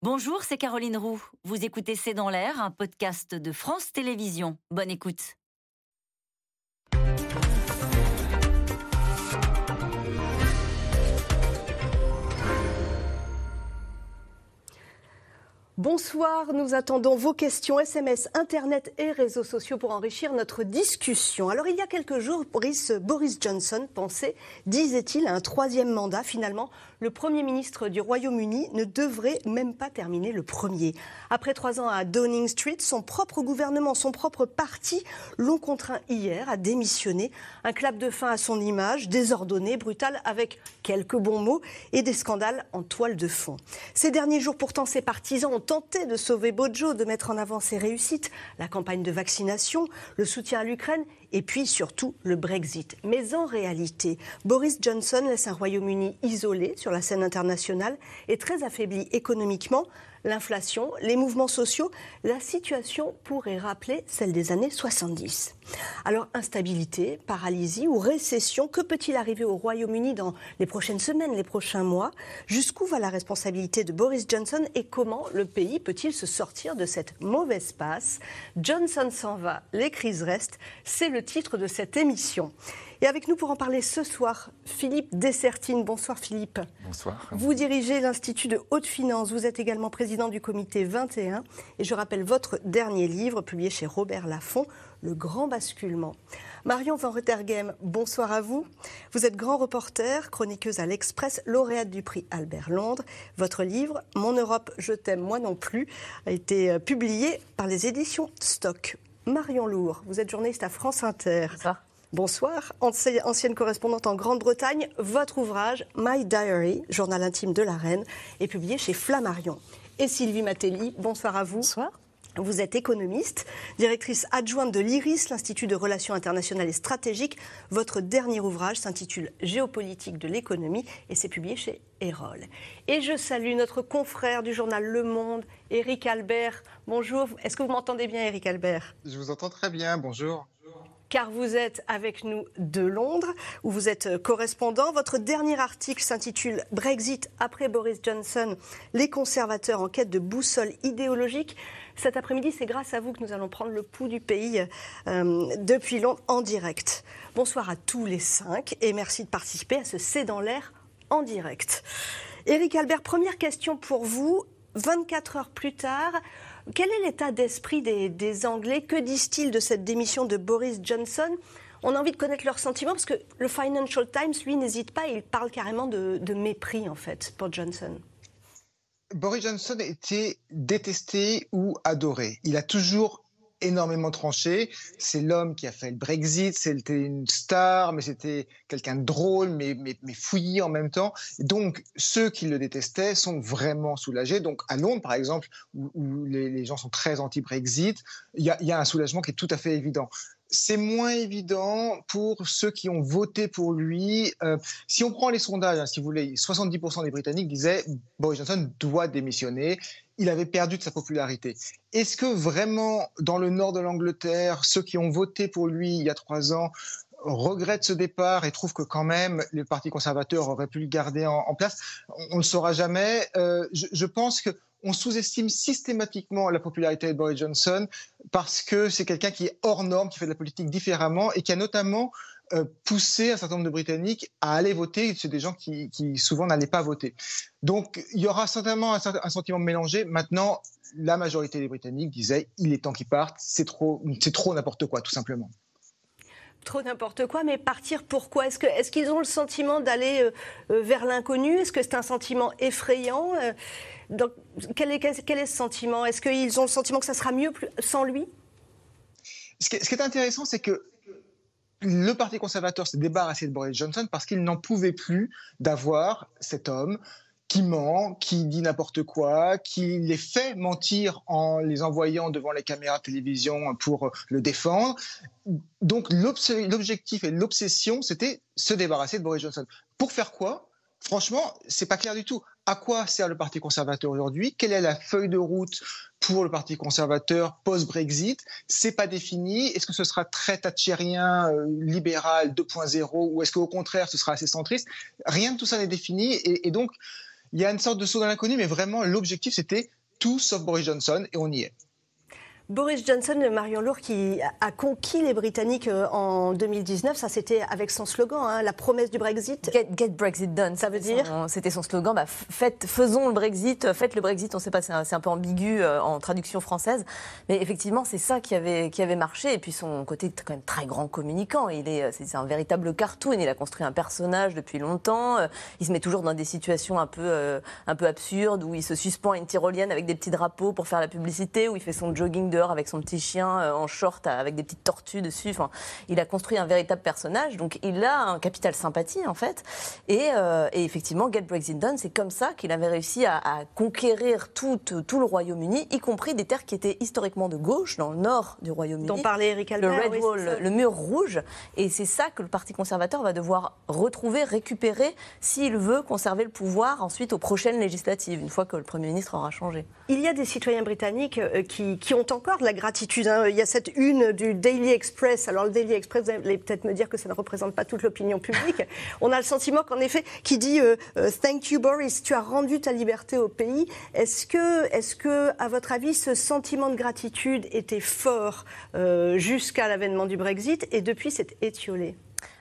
Bonjour, c'est Caroline Roux. Vous écoutez C'est dans l'air, un podcast de France Télévisions. Bonne écoute. Bonsoir, nous attendons vos questions SMS, Internet et réseaux sociaux pour enrichir notre discussion. Alors il y a quelques jours, Boris, Johnson pensait, disait-il, à un troisième mandat. Finalement, le Premier ministre du Royaume-Uni ne devrait même pas terminer le premier. Après trois ans à Downing Street, son propre gouvernement, son propre parti l'ont contraint hier à démissionner. Un clap de fin à son image, désordonné, brutal, avec quelques bons mots et des scandales en toile de fond. Ces derniers jours, pourtant, ses partisans ont tenté de sauver Bojo, de mettre en avant ses réussites, la campagne de vaccination, le soutien à l'Ukraine et puis surtout le Brexit. Mais en réalité, Boris Johnson laisse un Royaume-Uni isolé sur la scène internationale et très affaibli économiquement l'inflation, les mouvements sociaux, la situation pourrait rappeler celle des années 70. Alors instabilité, paralysie ou récession, que peut-il arriver au Royaume-Uni dans les prochaines semaines, les prochains mois? Jusqu'où va la responsabilité de Boris Johnson et comment le pays peut-il se sortir de cette mauvaise passe? Johnson s'en va, les crises restent, c'est le titre de cette émission. Et avec nous pour en parler ce soir, Philippe Dessertine. Bonsoir Philippe. Bonsoir. Vous dirigez l'Institut de haute finance. Vous êtes également président du comité 21. Et je rappelle votre dernier livre, publié chez Robert Laffont, Le grand basculement. Marion Van Ruttergem, bonsoir à vous. Vous êtes grand reporter, chroniqueuse à l'Express, lauréate du prix Albert Londres. Votre livre, Mon Europe, je t'aime, moi non plus, a été euh, publié par les éditions Stock. Marion Lourd, vous êtes journaliste à France Inter. Bonsoir. Bonsoir, ancienne correspondante en Grande-Bretagne. Votre ouvrage, My Diary, journal intime de la reine, est publié chez Flammarion. Et Sylvie Matelli, bonsoir à vous. Bonsoir. Vous êtes économiste, directrice adjointe de l'IRIS, l'Institut de Relations internationales et stratégiques. Votre dernier ouvrage s'intitule Géopolitique de l'économie et c'est publié chez Erol. Et je salue notre confrère du journal Le Monde, Éric Albert. Bonjour, est-ce que vous m'entendez bien Éric Albert? Je vous entends très bien, bonjour car vous êtes avec nous de Londres, où vous êtes euh, correspondant. Votre dernier article s'intitule Brexit après Boris Johnson, les conservateurs en quête de boussole idéologique. Cet après-midi, c'est grâce à vous que nous allons prendre le pouls du pays euh, depuis Londres en direct. Bonsoir à tous les cinq et merci de participer à ce C'est dans l'air en direct. Éric Albert, première question pour vous. 24 heures plus tard, quel est l'état d'esprit des, Anglais? Que disent-ils de cette démission de Boris Johnson? On a envie de connaître leurs sentiments parce que le Financial Times, lui, n'hésite pas, il parle carrément de, de, mépris, en fait, pour Johnson. Boris Johnson était détesté ou adoré. Il a toujours énormément tranché. C'est l'homme qui a fait le Brexit, c'était une star, mais c'était quelqu'un de drôle, mais, mais, mais, en même temps. Donc, ceux qui le détestaient sont vraiment soulagés. Donc, à Londres, par exemple, où, les, gens sont très anti-Brexit, il y a un soulagement qui est tout à fait évident c'est moins évident pour ceux qui ont voté pour lui. Euh, si on prend les sondages, hein, si vous voulez, 70% des Britanniques disaient Boris Johnson doit démissionner. Il avait perdu de sa popularité. Est-ce que vraiment, dans le nord de l'Angleterre, ceux qui ont voté pour lui il y a trois ans regrettent ce départ et trouvent que quand même le Parti conservateur aurait pu le garder en, place? On ne le saura jamais. Euh, je pense que on sous-estime systématiquement la popularité de Boris Johnson parce que c'est quelqu'un qui est hors norme, qui fait de la politique différemment et qui a notamment euh, poussé un certain nombre de Britanniques à aller voter. C'est des gens qui, souvent n'allaient pas voter. Donc il y aura certainement un, sentiment mélangé. Maintenant, la majorité des Britanniques disaient il est temps qu'ils partent, c'est trop, c'est trop n'importe quoi, tout simplement trop n'importe quoi, mais partir pourquoi? Est-ce qu'ils ont le sentiment d'aller euh, euh, vers l'inconnu? Est-ce que c'est un sentiment effrayant? Donc, quel est, est ce sentiment? Est-ce qu'ils ont le sentiment que ça sera mieux sans lui? Ce qui, est, intéressant, c'est que le Parti conservateur s'est débarrassé de Boris Johnson parce qu'il n'en pouvait plus d'avoir cet homme qui ment, qui dit n'importe quoi, qui les fait mentir en les envoyant devant les caméras de télévision pour le défendre. Donc l'objectif et l'obsession, c'était se débarrasser de Boris Johnson. Pour faire quoi? Franchement, c'est pas clair du tout. À quoi sert le Parti conservateur aujourd'hui? Quelle est la feuille de route pour le Parti conservateur post-Brexit? C'est pas défini. Est-ce que ce sera très thatchérien, euh, libéral 2.0 ou est-ce qu'au contraire ce sera assez centriste? Rien de tout ça n'est défini. Et, donc il y a une sorte de saut dans l'inconnu, mais vraiment, l'objectif, c'était tout sauf Boris Johnson, et on y est. Boris Johnson, Marion Lourd, qui a conquis les Britanniques euh, en 2019, ça c'était avec son slogan, hein, la promesse du Brexit. Get, Brexit done, ça veut dire C'était son slogan, bah, faisons le Brexit, faites le Brexit, on ne sait pas, c'est un, peu ambigu euh, en traduction française, mais effectivement c'est ça qui avait, qui avait marché, et puis son côté quand même très grand communicant, il est, c'est un véritable cartoon, il a construit un personnage depuis longtemps, euh, il se met toujours dans des situations un peu, un peu absurdes, où il se suspend à une tyrolienne avec des petits drapeaux pour faire la publicité, où il fait son jogging de avec son petit chien euh, en short avec des petites tortues dessus. Enfin, il a construit un véritable personnage, donc il a un capital sympathie en fait. Et, euh, effectivement, Get Brexit Done, c'est comme ça qu'il avait réussi à, conquérir tout, tout le Royaume-Uni, y compris des terres qui étaient historiquement de gauche, dans le nord du Royaume-Uni. Dont parlait Eric Albert. Le Red Wall, le mur rouge. Et c'est ça que le Parti conservateur va devoir retrouver, récupérer, s'il veut conserver le pouvoir ensuite aux prochaines législatives, une fois que le Premier ministre aura changé. Il y a des citoyens britanniques euh, qui, qui ont encore de la gratitude. Hein. Il y a cette une du Daily Express. Alors le Daily Express, vous allez peut-être me dire que ça ne représente pas toute l'opinion publique. On a le sentiment qu'en effet, qui dit euh, euh, Thank you Boris, tu as rendu ta liberté au pays. Est-ce que, est que, à votre avis, ce sentiment de gratitude était fort euh, jusqu'à l'avènement du Brexit et depuis c'est étiolé?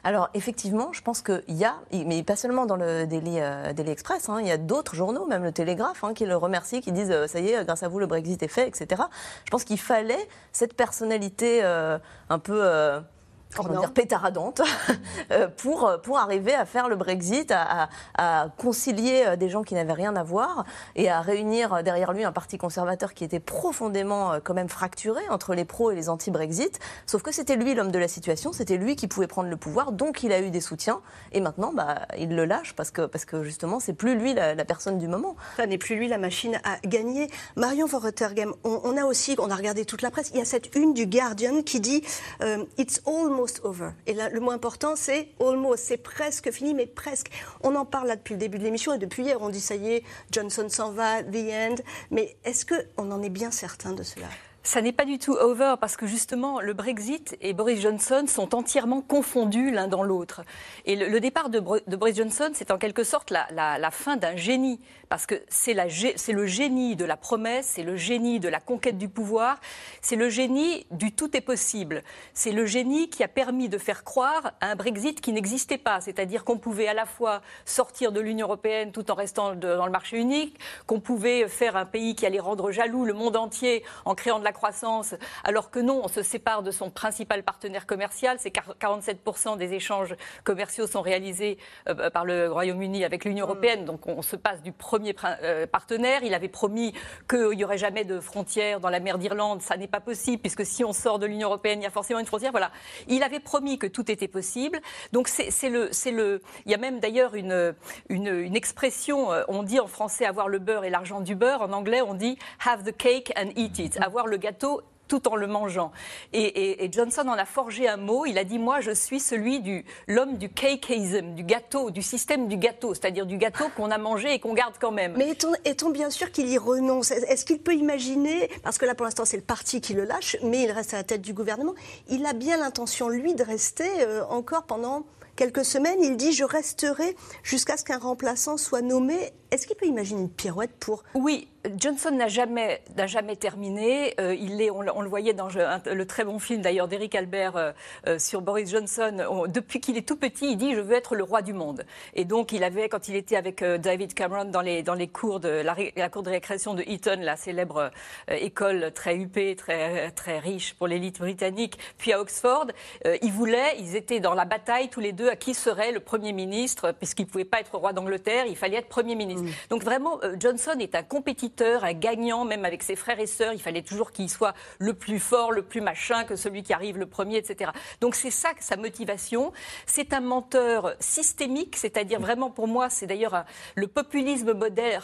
Alors effectivement, je pense qu'il y a, mais pas seulement dans le Daily, euh, Express, hein, il y a d'autres journaux, même le Télégraphe, hein, qui le remercient, qui disent euh, ça y est, grâce à vous le Brexit est fait, etc. Je pense qu'il fallait cette personnalité euh, un peu comment dire, pétaradante euh, pour, pour arriver à faire le Brexit, à, à, concilier euh, des gens qui n'avaient rien à voir et à réunir derrière lui un parti conservateur qui était profondément euh, quand même fracturé entre les pros et les anti-Brexit. Sauf que c'était lui l'homme de la situation, c'était lui qui pouvait prendre le pouvoir, donc il a eu des soutiens. Et maintenant, bah, il le lâche parce que, parce que justement, c'est plus lui la, personne du moment. Ça n'est plus lui la machine à gagner. Marion Van on, on, a aussi, on a regardé toute la presse, il y a cette une du Guardian qui dit It's almost over. Et là, le mot important, c'est almost. C'est presque fini, mais presque. On en parle là depuis le début de l'émission et depuis hier, on dit ça y est, Johnson s'en va, the end. Mais est-ce qu'on en est bien certain de cela? Ça n'est pas du tout over parce que justement le Brexit et Boris Johnson sont entièrement confondus l'un dans l'autre. Et le, départ de, Boris Johnson, c'est en quelque sorte la, fin d'un génie parce que c'est le génie de la promesse, c'est le génie de la conquête du pouvoir, c'est le génie du tout est possible. C'est le génie qui a permis de faire croire à un Brexit qui n'existait pas, c'est-à-dire qu'on pouvait à la fois sortir de l'Union européenne tout en restant dans le marché unique, qu'on pouvait faire un pays qui allait rendre jaloux le monde entier en créant de la croissance, alors que non, on se sépare de son principal partenaire commercial. C'est 47% des échanges commerciaux sont réalisés euh, par le Royaume-Uni avec l'Union mm. européenne, donc on se passe du premier euh, partenaire. Il avait promis qu'il n'y aurait jamais de frontières dans la mer d'Irlande. Ça n'est pas possible, puisque si on sort de l'Union européenne, il y a forcément une frontière. Voilà. Il avait promis que tout était possible. Donc c'est le, le. Il y a même d'ailleurs une, une, expression. Euh, on dit en français avoir le beurre et l'argent du beurre. En anglais, on dit have the cake and eat it. Avoir le gâteau tout en le mangeant. Et, Johnson en a forgé un mot. Il a dit Moi, je suis celui du l'homme du cakeism, du gâteau, du système du gâteau, c'est-à-dire du gâteau qu'on a mangé et qu'on garde quand même. Mais est-on, bien sûr qu'il y renonce? Est-ce qu'il peut imaginer, parce que là pour l'instant c'est le parti qui le lâche, mais il reste à la tête du gouvernement, il a bien l'intention, lui, de rester euh, encore pendant quelques semaines? Il dit Je resterai jusqu'à ce qu'un remplaçant soit nommé. Est-ce qu'il peut imaginer une pirouette pour. Oui, Johnson n'a jamais, jamais terminé. Euh, il est, on, le voyait dans le très bon film d'ailleurs d'Eric Albert euh, euh, sur Boris Johnson. depuis qu'il est tout petit, il dit je veux être le roi du monde. Et donc il avait, quand il était avec David Cameron dans les, dans les cours de la, cour de récréation de Eton, la célèbre école très huppée, très, très riche pour l'élite britannique, puis à Oxford, ils voulaient, ils étaient dans la bataille tous les deux à qui serait le premier ministre, puisqu'il ne pouvait pas être roi d'Angleterre, il fallait être premier ministre. Mm. Donc vraiment, Johnson est un compétiteur un gagnant, même avec ses frères et sœurs. Il fallait toujours qu'il soit le plus fort, le plus machin que celui qui arrive le premier, etc. Donc c'est ça sa motivation. C'est un menteur systémique, c'est-à-dire vraiment pour moi, c'est d'ailleurs le populisme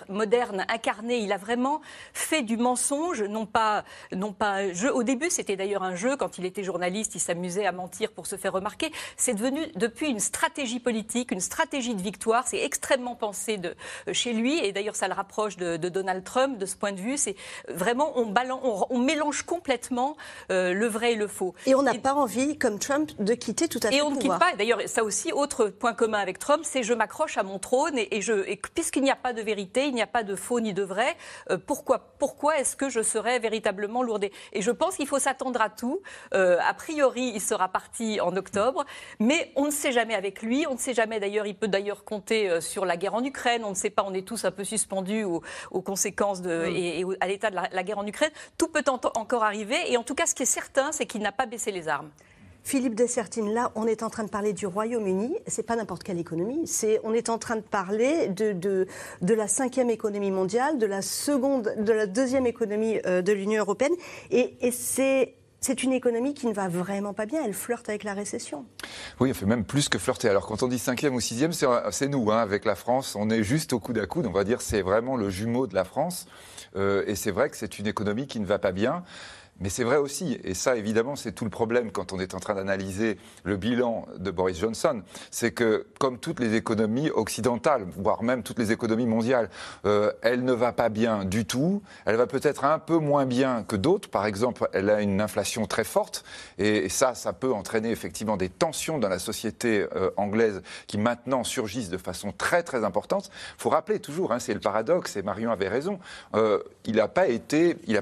moderne, incarné. Il a vraiment fait du mensonge, non pas, non pas un jeu. Au début, c'était d'ailleurs un jeu. Quand il était journaliste, il s'amusait à mentir pour se faire remarquer. C'est devenu depuis une stratégie politique, une stratégie de victoire. C'est extrêmement pensé de, chez lui. Et d'ailleurs, ça le rapproche de, Donald Trump de ce point de vue. C'est vraiment, on, on, mélange complètement le vrai et le faux. Et on n'a pas envie, comme Trump, de quitter tout à fait Et on ne quitte pas. D'ailleurs, ça aussi, autre point commun avec Trump, c'est je m'accroche à mon trône et, je, et puisqu'il n'y a pas de vérité, il n'y a pas de faux ni de vrai, pourquoi, pourquoi est-ce que je serais véritablement lourdé Et je pense qu'il faut s'attendre à tout. a priori, il sera parti en octobre, mais on ne sait jamais avec lui. On ne sait jamais d'ailleurs. Il peut d'ailleurs compter euh, sur la guerre en Ukraine. On ne sait pas. On est tous un peu suspendus aux, conséquences de, mm. et, à l'état de la, guerre en Ukraine. Tout peut encore arriver. Et en tout cas, ce qui est certain, c'est qu'il n'a pas baissé les armes. Philippe Dessertine, là, on est en train de parler du Royaume-Uni. C'est pas n'importe quelle économie. C'est, on est en train de parler de, de, de, la cinquième économie mondiale, de la seconde, de la deuxième économie euh, de l'Union européenne. Et, et c'est c'est une économie qui ne va vraiment pas bien. Elle flirte avec la récession. Oui, elle fait même plus que flirter. Alors quand on dit cinquième ou sixième, c'est nous, hein, avec la France. On est juste au coude à coude. On va dire c'est vraiment le jumeau de la France. Euh, et c'est vrai que c'est une économie qui ne va pas bien. Mais c'est vrai aussi, et ça évidemment c'est tout le problème quand on est en train d'analyser le bilan de Boris Johnson, c'est que comme toutes les économies occidentales, voire même toutes les économies mondiales, euh, elle ne va pas bien du tout, elle va peut-être un peu moins bien que d'autres, par exemple elle a une inflation très forte, et, ça, ça peut entraîner effectivement des tensions dans la société euh, anglaise qui maintenant surgissent de façon très très importante. Il faut rappeler toujours, hein, c'est le paradoxe, et Marion avait raison, euh, il n'a pas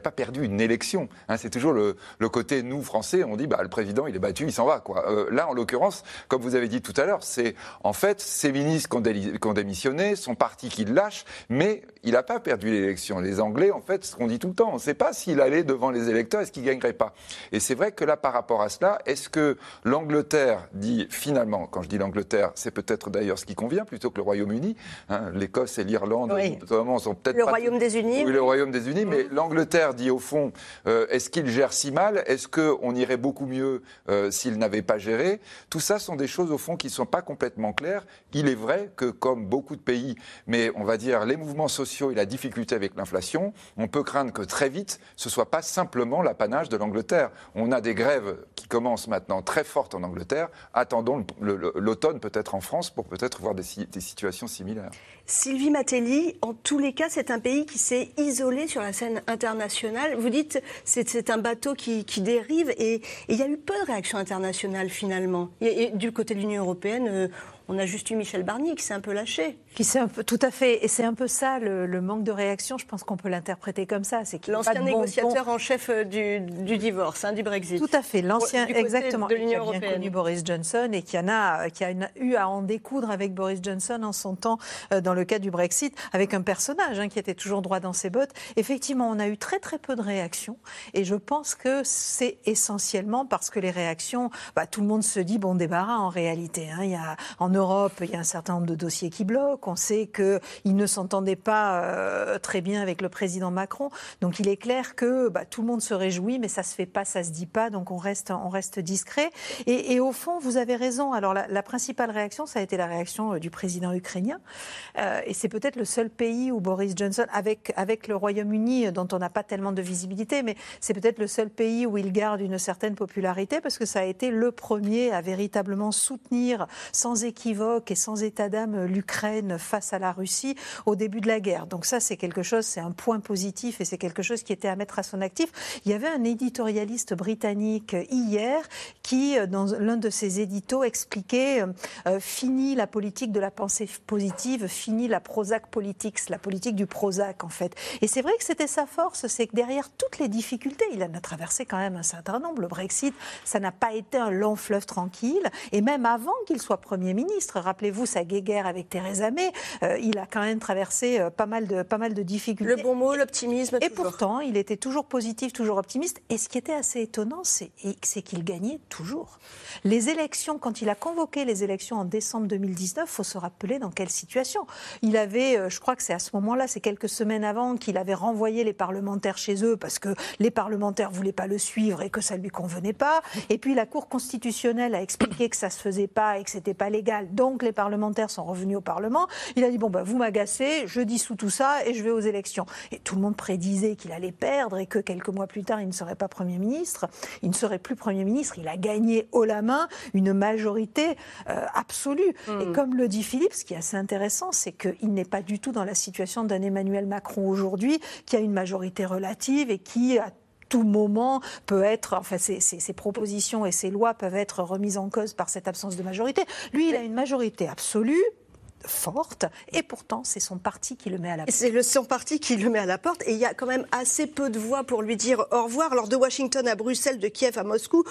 pas perdu une élection. Hein, c'est toujours le, côté, nous, Français, on dit, bah, le président, il est battu, il s'en va. Quoi. Euh, là, en l'occurrence, comme vous avez dit tout à l'heure, c'est en fait ces ministres qui ont, démissionné, son parti qui lâche, mais il n'a pas perdu l'élection. Les Anglais, en fait, ce qu'on dit tout le temps, on ne sait pas s'il allait devant les électeurs, est-ce qu'il gagnerait pas? Et c'est vrai que là, par rapport à cela, est-ce que l'Angleterre dit finalement, quand je dis l'Angleterre, c'est peut-être d'ailleurs ce qui convient plutôt que le Royaume-Uni. Hein, L'Écosse et l'Irlande, oui. sont peut-être le Royaume des Unis. Oui, le Royaume des Unis, mais l'Angleterre dit au fond, euh, est-ce qu'il gère si mal? Est-ce qu'on irait beaucoup mieux euh, s'il n'avait pas géré? Tout ça sont des choses, au fond, qui ne sont pas complètement claires. Il est vrai que, comme beaucoup de pays, mais on va dire les mouvements sociaux et la difficulté avec l'inflation, on peut craindre que très vite, ce ne soit pas simplement l'apanage de l'Angleterre. On a des grèves qui commencent maintenant très fortes en Angleterre. Attendons l'automne peut-être en France pour peut-être voir des, situations similaires. Sylvie Matelli, en tous les cas, c'est un pays qui s'est isolé sur la scène internationale. Vous dites c'est un bateau qui, dérive et il y a eu peu de réactions internationales finalement. Et, du côté de l'Union européenne, euh, on a juste eu Michel Barnier qui s'est un peu lâché. Qui un peu, tout à fait. Et c'est un peu ça, le, manque de réaction. Je pense qu'on peut l'interpréter comme ça. C'est l'ancien négociateur en chef euh, du, divorce, hein, du Brexit. Tout à fait. L'ancien, exactement. De l'Union européenne. Qui a connu Boris Johnson et qui en a, qui a eu à en découdre avec Boris Johnson en son temps euh, dans le cas du Brexit, avec un personnage hein, qui était toujours droit dans ses bottes. Effectivement, on a eu très très peu de réactions. Et je pense que c'est essentiellement parce que les réactions, bah, tout le monde se dit bon débarras en réalité. Hein. Il y a en Europe, il y a un certain nombre de dossiers qui bloquent. On sait qu'il ne s'entendait pas euh, très bien avec le président Macron. Donc il est clair que bah, tout le monde se réjouit, mais ça se fait pas, ça se dit pas. Donc on reste, on reste discret. Et, au fond, vous avez raison. Alors la, principale réaction, ça a été la réaction euh, du président ukrainien. Euh, et c'est peut-être le seul pays où Boris Johnson, avec, avec le Royaume-Uni, dont on n'a pas tellement de visibilité, mais c'est peut-être le seul pays où il garde une certaine popularité parce que ça a été le premier à véritablement soutenir sans équivoque et sans état d'âme l'Ukraine face à la Russie au début de la guerre. Donc ça, c'est quelque chose, c'est un point positif et c'est quelque chose qui était à mettre à son actif. Il y avait un éditorialiste britannique hier qui, dans l'un de ses éditos, expliquait euh, fini la politique de la pensée positive, fini la Prozac politics, la politique du Prozac en fait. Et c'est vrai que c'était sa force, c'est que derrière toutes les difficultés, il en a traversé quand même un certain nombre. Le Brexit, ça n'a pas été un long fleuve tranquille. Et même avant qu'il soit Premier ministre, Rappelez-vous sa guéguerre avec Theresa May. Euh, il a quand même traversé euh, pas, mal de, pas mal de difficultés. Le bon mot, l'optimisme. Et pourtant, il était toujours positif, toujours optimiste. Et ce qui était assez étonnant, c'est qu'il gagnait toujours. Les élections, quand il a convoqué les élections en décembre 2019, il faut se rappeler dans quelle situation. Il avait, euh, je crois que c'est à ce moment-là, c'est quelques semaines avant, qu'il avait renvoyé les parlementaires chez eux parce que les parlementaires ne voulaient pas le suivre et que ça ne lui convenait pas. Et puis la Cour constitutionnelle a expliqué que ça ne se faisait pas et que ce n'était pas légal Donc les parlementaires sont revenus au Parlement. Il a dit bon ben vous m'agacez, je dissous tout ça et je vais aux élections. Et tout le monde prédisait qu'il allait perdre et que quelques mois plus tard il ne serait pas Premier ministre. Il ne serait plus Premier ministre. Il a gagné haut la main une majorité euh, absolue. Et hmm. comme le dit Philippe, ce qui est assez intéressant, c'est qu'il n'est pas du tout dans la situation d'un Emmanuel Macron aujourd'hui, qui a une majorité relative et qui a tout moment peut être, enfin, ses, propositions et ses lois peuvent être remises en cause par cette absence de majorité. Lui, il a une majorité absolue forte et pourtant c'est son parti qui le met à la porte. C'est son parti qui le met à la porte et il y a quand même assez peu de voix pour lui dire au revoir. Alors de Washington à Bruxelles, de Kiev à Moscou,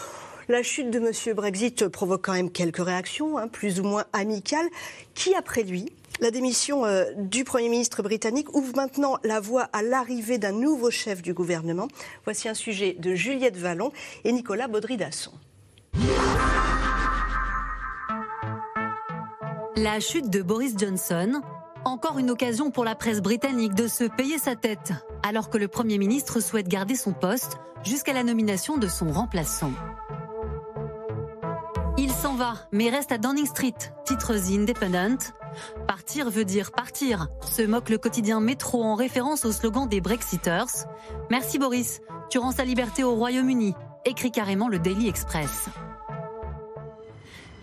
la chute de M. Brexit provoque quand même quelques réactions, hein, plus ou moins amicales. Qui après lui la démission euh, du Premier ministre britannique ouvre maintenant la voie à l'arrivée d'un nouveau chef du gouvernement. Voici un sujet de Juliette Vallon et Nicolas Baudry-Dasson. La chute de Boris Johnson, encore une occasion pour la presse britannique de se payer sa tête, alors que le Premier ministre souhaite garder son poste jusqu'à la nomination de son remplaçant. Mais reste à Downing Street, titre The Independent. Partir veut dire partir, se moque le quotidien Métro en référence au slogan des Brexiters. Merci Boris, tu rends sa liberté au Royaume-Uni, écrit carrément le Daily Express.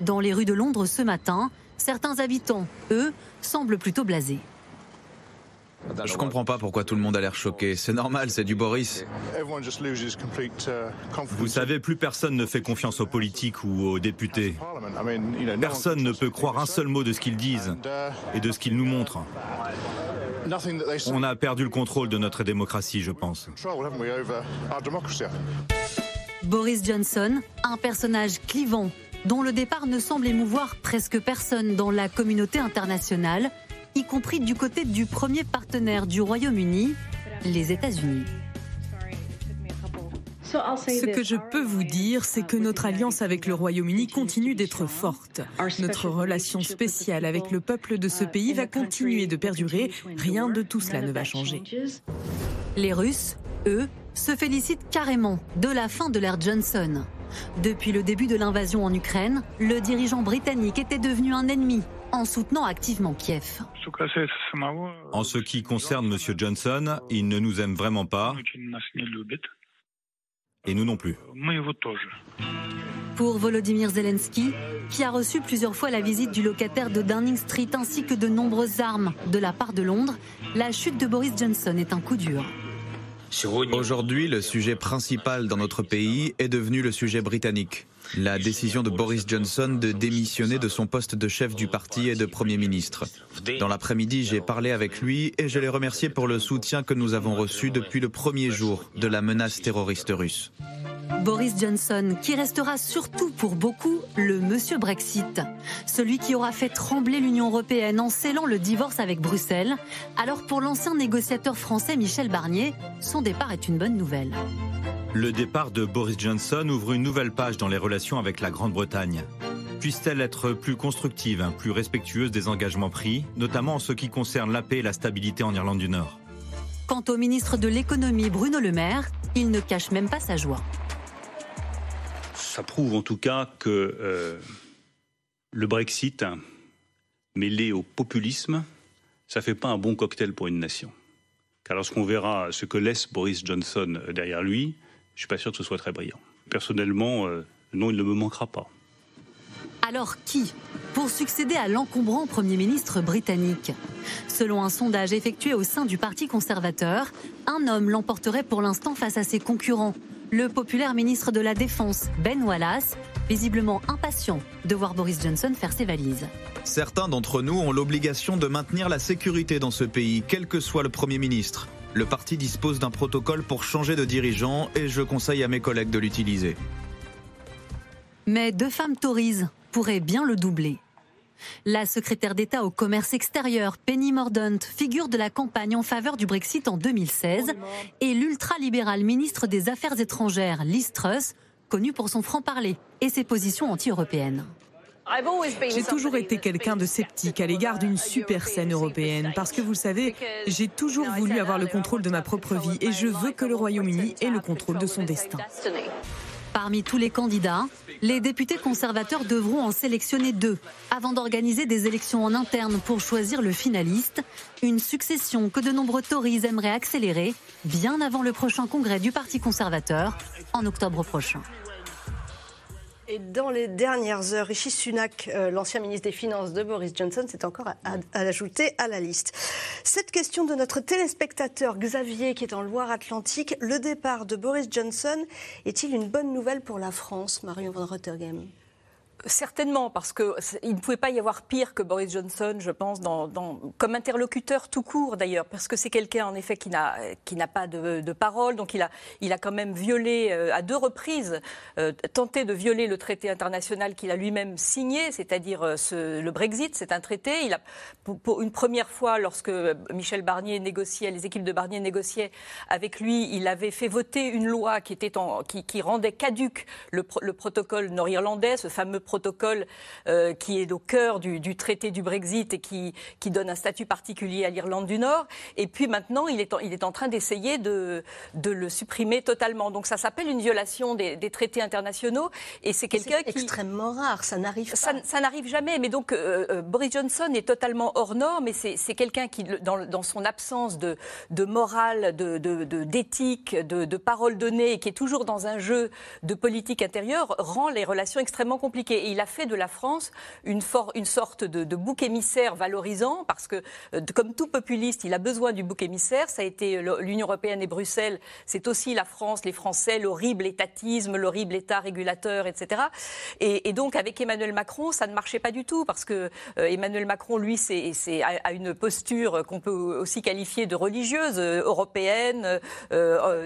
Dans les rues de Londres ce matin, certains habitants, eux, semblent plutôt blasés. Je comprends pas pourquoi tout le monde a l'air choqué. C'est normal, c'est du Boris. Vous savez, plus personne ne fait confiance aux politiques ou aux députés. Personne ne peut croire un seul mot de ce qu'ils disent et de ce qu'ils nous montrent. On a perdu le contrôle de notre démocratie, je pense. Boris Johnson, un personnage clivant, dont le départ ne semble émouvoir presque personne dans la communauté internationale, y compris du côté du premier partenaire du Royaume-Uni, les États-Unis. Ce que je peux vous dire, c'est que notre alliance avec le Royaume-Uni continue d'être forte. Notre relation spéciale avec le peuple de ce pays va continuer de perdurer. Rien de tout cela ne va changer. Les Russes, eux, se félicitent carrément de la fin de l'ère Johnson. Depuis le début de l'invasion en Ukraine, le dirigeant britannique était devenu un ennemi en soutenant activement Kiev. En ce qui concerne M. Johnson, il ne nous aime vraiment pas. Et nous non plus. Pour Volodymyr Zelensky, qui a reçu plusieurs fois la visite du locataire de Downing Street ainsi que de nombreuses armes de la part de Londres, la chute de Boris Johnson est un coup dur. Aujourd'hui, le sujet principal dans notre pays est devenu le sujet britannique. La décision de Boris Johnson de démissionner de son poste de chef du parti et de Premier ministre. Dans l'après-midi, j'ai parlé avec lui et je l'ai remercié pour le soutien que nous avons reçu depuis le premier jour de la menace terroriste russe. Boris Johnson, qui restera surtout pour beaucoup le monsieur Brexit, celui qui aura fait trembler l'Union européenne en scellant le divorce avec Bruxelles. Alors pour l'ancien négociateur français Michel Barnier, son départ est une bonne nouvelle. Le départ de Boris Johnson ouvre une nouvelle page dans les relations avec la Grande-Bretagne. Puisse-t-elle être plus constructive, hein, plus respectueuse des engagements pris, notamment en ce qui concerne la paix et la stabilité en Irlande du Nord? Quant au ministre de l'économie Bruno Le Maire, il ne cache même pas sa joie. Ça prouve en tout cas que euh, le Brexit, mêlé au populisme, ça ne fait pas un bon cocktail pour une nation. Car lorsqu'on verra ce que laisse Boris Johnson derrière lui, je ne suis pas sûr que ce soit très brillant. Personnellement, euh, non, il ne me manquera pas. Alors qui pour succéder à l'encombrant Premier ministre britannique? Selon un sondage effectué au sein du Parti conservateur, un homme l'emporterait pour l'instant face à ses concurrents, le populaire ministre de la Défense, Ben Wallace, visiblement impatient de voir Boris Johnson faire ses valises. Certains d'entre nous ont l'obligation de maintenir la sécurité dans ce pays, quel que soit le Premier ministre. Le parti dispose d'un protocole pour changer de dirigeant et je conseille à mes collègues de l'utiliser. Mais deux femmes Tories pourraient bien le doubler. La secrétaire d'État au commerce extérieur, Penny Mordaunt, figure de la campagne en faveur du Brexit en 2016, et l'ultralibéral ministre des Affaires étrangères, Liz Truss, connu pour son franc-parler et ses positions anti-européennes. J'ai toujours été quelqu'un de sceptique à l'égard d'une super scène européenne parce que vous le savez, j'ai toujours voulu avoir le contrôle de ma propre vie et je veux que le Royaume-Uni ait le contrôle de son destin. Parmi tous les candidats, les députés conservateurs devront en sélectionner deux avant d'organiser des élections en interne pour choisir le finaliste, une succession que de nombreux Tories aimeraient accélérer bien avant le prochain congrès du Parti conservateur en octobre prochain. Et dans les dernières heures, Rishi Sunak, euh, l'ancien ministre des Finances de Boris Johnson, s'est encore à, à la liste. Cette question de notre téléspectateur Xavier, qui est en Loire-Atlantique, le départ de Boris Johnson est-il une bonne nouvelle pour la France, Marion Van Rottergem Certainement, parce qu'il ne pouvait pas y avoir pire que Boris Johnson, je pense, comme interlocuteur tout court d'ailleurs, parce que c'est quelqu'un en effet qui n'a pas de, parole, donc il a, il a quand même violé euh, à deux reprises, euh, tenté de violer le traité international qu'il a lui-même signé, c'est-à-dire euh, le Brexit, c'est un traité. Il a, pour, une première fois, lorsque Michel Barnier négociait, les équipes de Barnier négociaient avec lui, il avait fait voter une loi qui, était qui, rendait caduque le, le protocole nord-irlandais, ce fameux protocole protocole euh, qui est au cœur du, traité du Brexit et qui, qui donne un statut particulier à l'Irlande du Nord. Et puis maintenant, il est en, il est en train d'essayer de, de le supprimer totalement. Donc ça s'appelle une violation des, traités internationaux. Et c'est quelqu'un qui... extrêmement rare, ça n'arrive pas. Ça, n'arrive jamais. Mais donc euh, euh, Boris Johnson est totalement hors norme et c'est quelqu'un qui, dans, dans, son absence de, de morale, d'éthique, de, de, de, parole donnée, et qui est toujours dans un jeu de politique intérieure, rend les relations extrêmement compliquées et il a fait de la France une, une sorte de, bouc émissaire valorisant, parce que, euh, comme tout populiste, il a besoin du bouc émissaire. Ça a été l'Union européenne et Bruxelles, c'est aussi la France, les Français, l'horrible étatisme, l'horrible État régulateur, etc. Et, donc, avec Emmanuel Macron, ça ne marchait pas du tout, parce que euh, Emmanuel Macron, lui, c'est a, une posture qu'on peut aussi qualifier de religieuse, euh, européenne,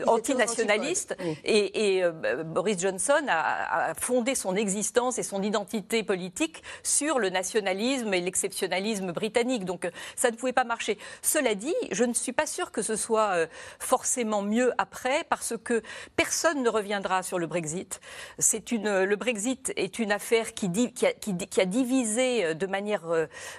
antinationaliste. Et, Boris Johnson a, a, fondé son existence et son identité politique sur le nationalisme et l'exceptionnalisme britannique. Donc euh, ça ne pouvait pas marcher. Cela dit, je ne suis pas sûre que ce soit euh, forcément mieux après parce que personne ne reviendra sur le Brexit. C'est une, le Brexit est une affaire qui, qui, a, qui, a, divisé euh, de manière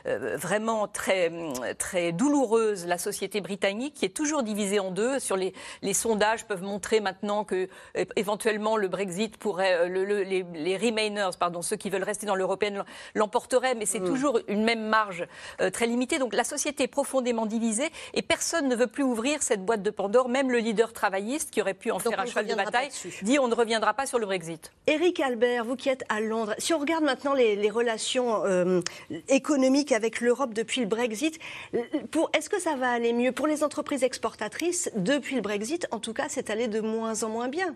vraiment très, très douloureuse la société britannique, qui est toujours divisée en deux. Sur les, les sondages peuvent montrer maintenant que éventuellement le Brexit pourrait, les, les Remainers, pardon, ceux qui veulent rester dans l'européenne l'emporteraient, mais c'est mm. toujours une même marge euh, très limitée. Donc la société est profondément divisée et personne ne veut plus ouvrir cette boîte de Pandore. Même le leader travailliste, qui aurait pu en faire un cheval de bataille, dit on ne reviendra pas sur le Brexit. Éric Albert, vous qui êtes à Londres, si on regarde maintenant les, relations euh, économiques avec l'Europe depuis le Brexit, est-ce que ça va aller mieux pour les entreprises exportatrices depuis le Brexit? En tout cas, c'est allé de moins en moins bien.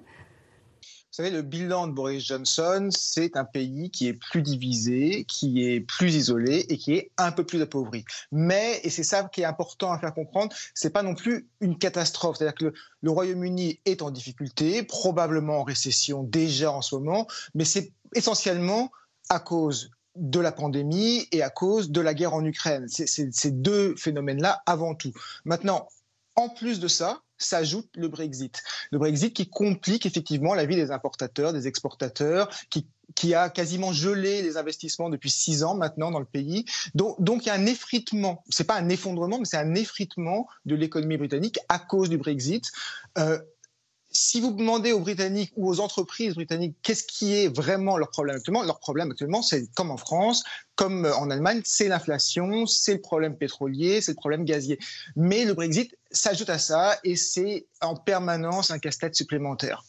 Savez, le bilan de Boris Johnson, c'est un pays qui est plus divisé, qui est plus isolé et qui est un peu plus appauvri. Mais, et c'est ça qui est important à faire comprendre, c'est pas non plus une catastrophe. C'est-à-dire que le, Royaume-Uni est en difficulté, probablement en récession déjà en ce moment, mais c'est essentiellement à cause de la pandémie et à cause de la guerre en Ukraine. C'est ces deux phénomènes-là avant tout. Maintenant, en plus de ça, s'ajoute le Brexit. Le Brexit qui complique effectivement la vie des importateurs, des exportateurs, qui, qui a quasiment gelé les investissements depuis six ans maintenant dans le pays. Donc, donc il y a un effritement, c'est pas un effondrement, mais c'est un effritement de l'économie britannique à cause du Brexit. Euh, si vous demandez aux Britanniques ou aux entreprises britanniques qu'est-ce qui est vraiment leur problème actuellement, leur problème actuellement, c'est comme en France, comme en Allemagne, c'est l'inflation, c'est le problème pétrolier, c'est le problème gazier. Mais le Brexit s'ajoute à ça et c'est en permanence un casse-tête supplémentaire.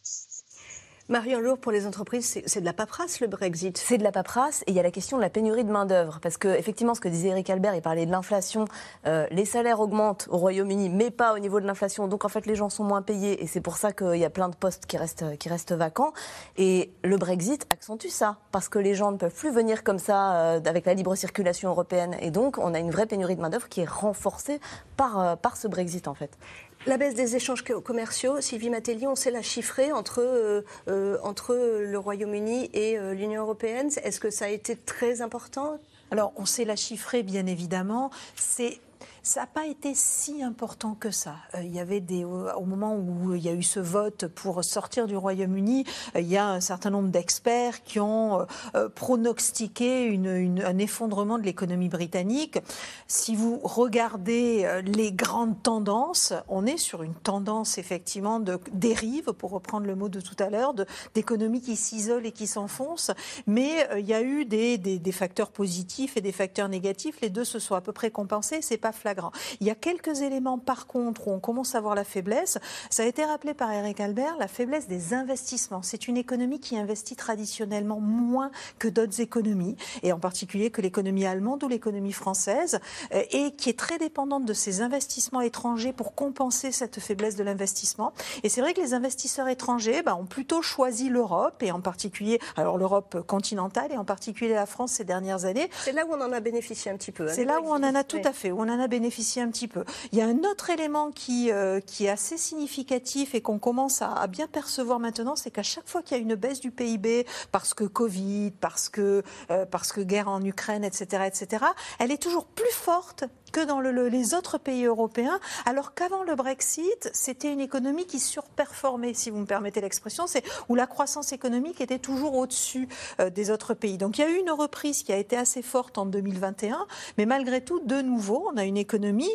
Marion Lourd, pour les entreprises, c'est de la paperasse le Brexit C'est de la paperasse et il y a la question de la pénurie de main-d'œuvre. Parce que, effectivement, ce que disait Eric Albert, il parlait de l'inflation. Euh, les salaires augmentent au Royaume-Uni, mais pas au niveau de l'inflation. Donc, en fait, les gens sont moins payés et c'est pour ça qu'il y a plein de postes qui restent, qui restent vacants. Et le Brexit accentue ça parce que les gens ne peuvent plus venir comme ça euh, avec la libre circulation européenne. Et donc, on a une vraie pénurie de main-d'œuvre qui est renforcée par, euh, par ce Brexit, en fait. La baisse des échanges commerciaux, Sylvie Matéli, on sait la chiffrer entre, euh, euh, le Royaume-Uni et euh, l'Union européenne. Est-ce que ça a été très important? Alors, on sait la chiffrer, bien évidemment. C'est ça n'a pas été si important que ça. Euh, il y avait des, au moment où il y a eu ce vote pour sortir du Royaume-Uni, euh, il y a un certain nombre d'experts qui ont euh, pronostiqué un effondrement de l'économie britannique. Si vous regardez les grandes tendances, on est sur une tendance effectivement de dérive, pour reprendre le mot de tout à l'heure, d'économie qui s'isole et qui s'enfonce. Mais il y a eu des, des, des facteurs positifs et des facteurs négatifs. Les deux se sont à peu près compensés. C'est pas flagrant. Il y a quelques éléments, par contre, où on commence à voir la faiblesse. Ça a été rappelé par Eric Albert, la faiblesse des investissements. C'est une économie qui investit traditionnellement moins que d'autres économies, et en particulier que l'économie allemande ou l'économie française, euh, et qui est très dépendante de ces investissements étrangers pour compenser cette faiblesse de l'investissement. Et c'est vrai que les investisseurs étrangers bah, ont plutôt choisi l'Europe, et en particulier, alors l'Europe continentale, et en particulier la France ces dernières années. C'est là où on en a bénéficié un petit peu. Hein, c'est là où on en a tout à fait, où on en a bénéficié Il y a un autre élément qui, euh, est assez significatif et qu'on commence à, bien percevoir maintenant, c'est qu'à chaque fois qu'il y a une baisse du PIB, parce que Covid, parce que, euh, guerre en Ukraine, etc., elle est toujours plus forte que dans les autres pays européens, alors qu'avant le Brexit, c'était une économie qui surperformait, si vous me permettez l'expression, c'est où la croissance économique était toujours au-dessus euh, des autres pays. Donc il y a eu une reprise qui a été assez forte en 2021, mais malgré tout, de nouveau, on a une économie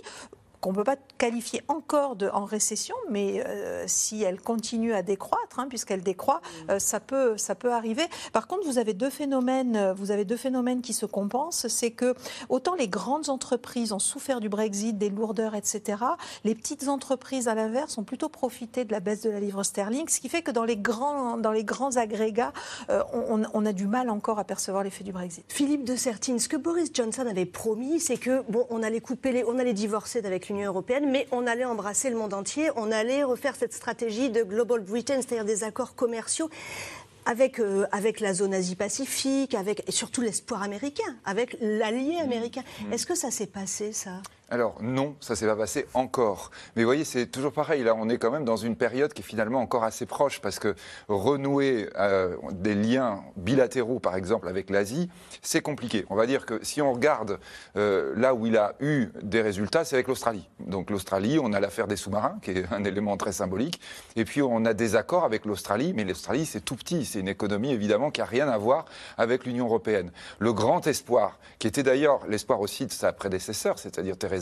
qu'on ne peut pas qualifier encore de, en récession, mais euh, si elle continue à décroître, hein, puisqu'elle décroît, mm. euh, ça, peut, ça peut arriver. Par contre, vous avez deux phénomènes, euh, vous avez deux phénomènes qui se compensent. C'est que autant les grandes entreprises ont souffert du Brexit, des lourdeurs, etc., les petites entreprises, à l'inverse, ont plutôt profité de la baisse de la livre sterling, ce qui fait que dans les grands, dans les grands agrégats, on, on, a du mal encore à percevoir l'effet du Brexit. Philippe de Sertine, ce que Boris Johnson avait promis, c'est que bon, on allait couper les, on allait divorcer avec européenne, mais on allait embrasser le monde entier, on allait refaire cette stratégie de Global Britain, c'est-à-dire des accords commerciaux avec, euh, avec la zone Asie-Pacifique, avec, et surtout l'espoir américain, avec l'allié américain. Mmh. Est-ce que ça s'est passé, ça? Alors non, ça s'est pas passé encore. Mais vous voyez, c'est toujours pareil. Là, on est quand même dans une période qui est finalement encore assez proche parce que renouer euh, des liens bilatéraux, par exemple, avec l'Asie, c'est compliqué. On va dire que si on regarde euh, là où il a eu des résultats, c'est avec l'Australie. Donc l'Australie, on a l'affaire des sous-marins, qui est un élément très symbolique. Et puis on a des accords avec l'Australie, mais l'Australie, c'est tout petit. C'est une économie, évidemment, qui a rien à voir avec l'Union européenne. Le grand espoir, qui était d'ailleurs l'espoir aussi de sa prédécesseur, c'est-à-dire Thérèse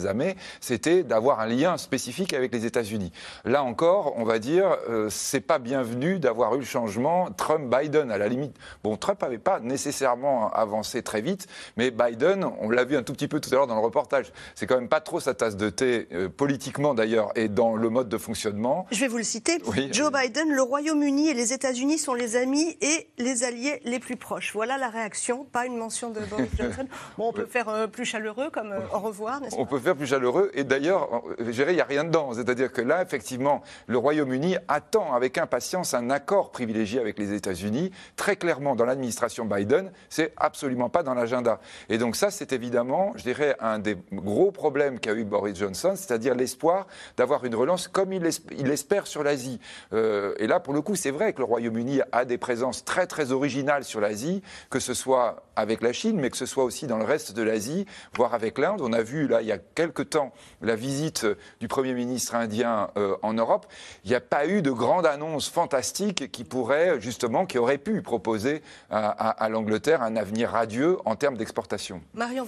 c'était d'avoir un lien spécifique avec les États-Unis. Là encore, on va dire, euh, c'est pas bienvenu d'avoir eu le changement Trump-Biden. À la limite, bon, Trump n'avait pas nécessairement avancé très vite, mais Biden, on l'a vu un tout petit peu tout à l'heure dans le reportage, c'est quand même pas trop sa tasse de thé, euh, politiquement d'ailleurs, et dans le mode de fonctionnement. Je vais vous le citer. Joe Biden, le Royaume-Uni et les États-Unis sont les amis et les alliés les plus proches. Voilà la réaction, pas une mention de Boris Johnson. Bon, on peut faire euh, plus chaleureux comme au revoir, n'est-ce pas plus chaleureux. Et d'ailleurs, il n'y a rien dedans. C'est-à-dire que là, effectivement, le Royaume-Uni attend avec impatience un accord privilégié avec les États-Unis. Très clairement, dans l'administration Biden, c'est absolument pas dans l'agenda. Et donc ça, c'est évidemment, je dirais, un des gros problèmes qu'a eu Boris Johnson, c'est-à-dire l'espoir d'avoir une relance comme il l'espère sur l'Asie. Euh, et là, pour le coup, c'est vrai que le Royaume-Uni a des présences très très originales sur l'Asie, que ce soit avec la Chine, mais que ce soit aussi dans le reste de l'Asie, voire avec l'Inde. On a vu là il y a quelque temps la visite du Premier ministre indien euh, en Europe. Il n'y a pas eu de grande annonce fantastique qui pourrait justement, qui aurait pu proposer à, l'Angleterre un avenir radieux en termes d'exportation. Marion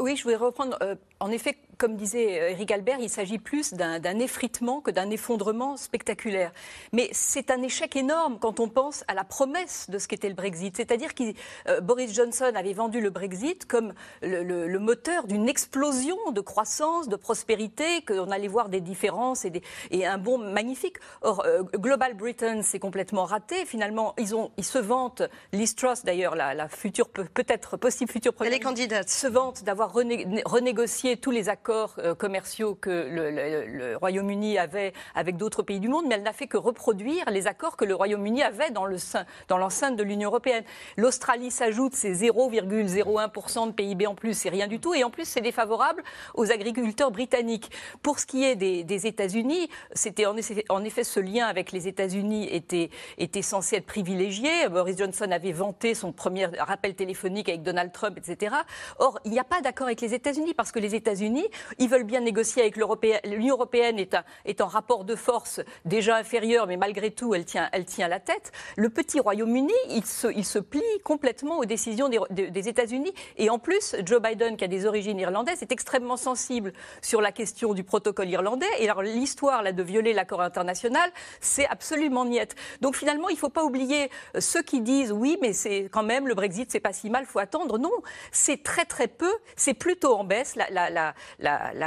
Oui, je voulais reprendre. Euh, en effet, comme disait euh, Eric Albert, il s'agit plus d'un effritement que d'un effondrement spectaculaire. Mais c'est un échec énorme quand on pense à la promesse de ce qu'était le Brexit. C'est-à-dire que euh, Boris Johnson avait vendu le Brexit comme le, moteur d'une explosion de croissance, de prospérité, qu'on allait voir des différences et, des, et un bon magnifique. Or, euh, Global Britain, c'est complètement raté. Finalement, ils, ont, ils se vantent, Liz Truss d'ailleurs, la, future, peut-être possible future première Elle est candidate. se vante d'avoir renégocié tous les accords euh, commerciaux que le, Royaume-Uni avait avec d'autres pays du monde, mais elle n'a fait que reproduire les accords que le Royaume-Uni avait dans l'enceinte de l'Union européenne. L'Australie s'ajoute, c'est 0,01% de PIB en plus, c'est rien du tout, et en plus c'est défavorable aux agriculteurs britanniques. Pour ce qui est des, États-Unis, c'était en, en, effet ce lien avec les États-Unis était, était censé être privilégié. Boris Johnson avait vanté son premier rappel téléphonique avec Donald Trump, etc. Or, il n'y a pas d'accord avec les États-Unis parce que les États-Unis Ils veulent bien négocier avec l'Union européenne. Est, est en rapport de force déjà inférieur, mais malgré tout, elle tient, la tête. Le petit Royaume-Uni, il se, plie complètement aux décisions des, États-Unis. Et en plus, Joe Biden, qui a des origines irlandaises, est extrêmement sensible sur la question du protocole irlandais. Et alors, l'histoire de violer l'accord international, c'est absolument niette. Donc finalement, il ne faut pas oublier euh, ceux qui disent oui, mais c'est quand même le Brexit, c'est pas si mal, faut attendre. Non, c'est très très peu, c'est plutôt en baisse. La,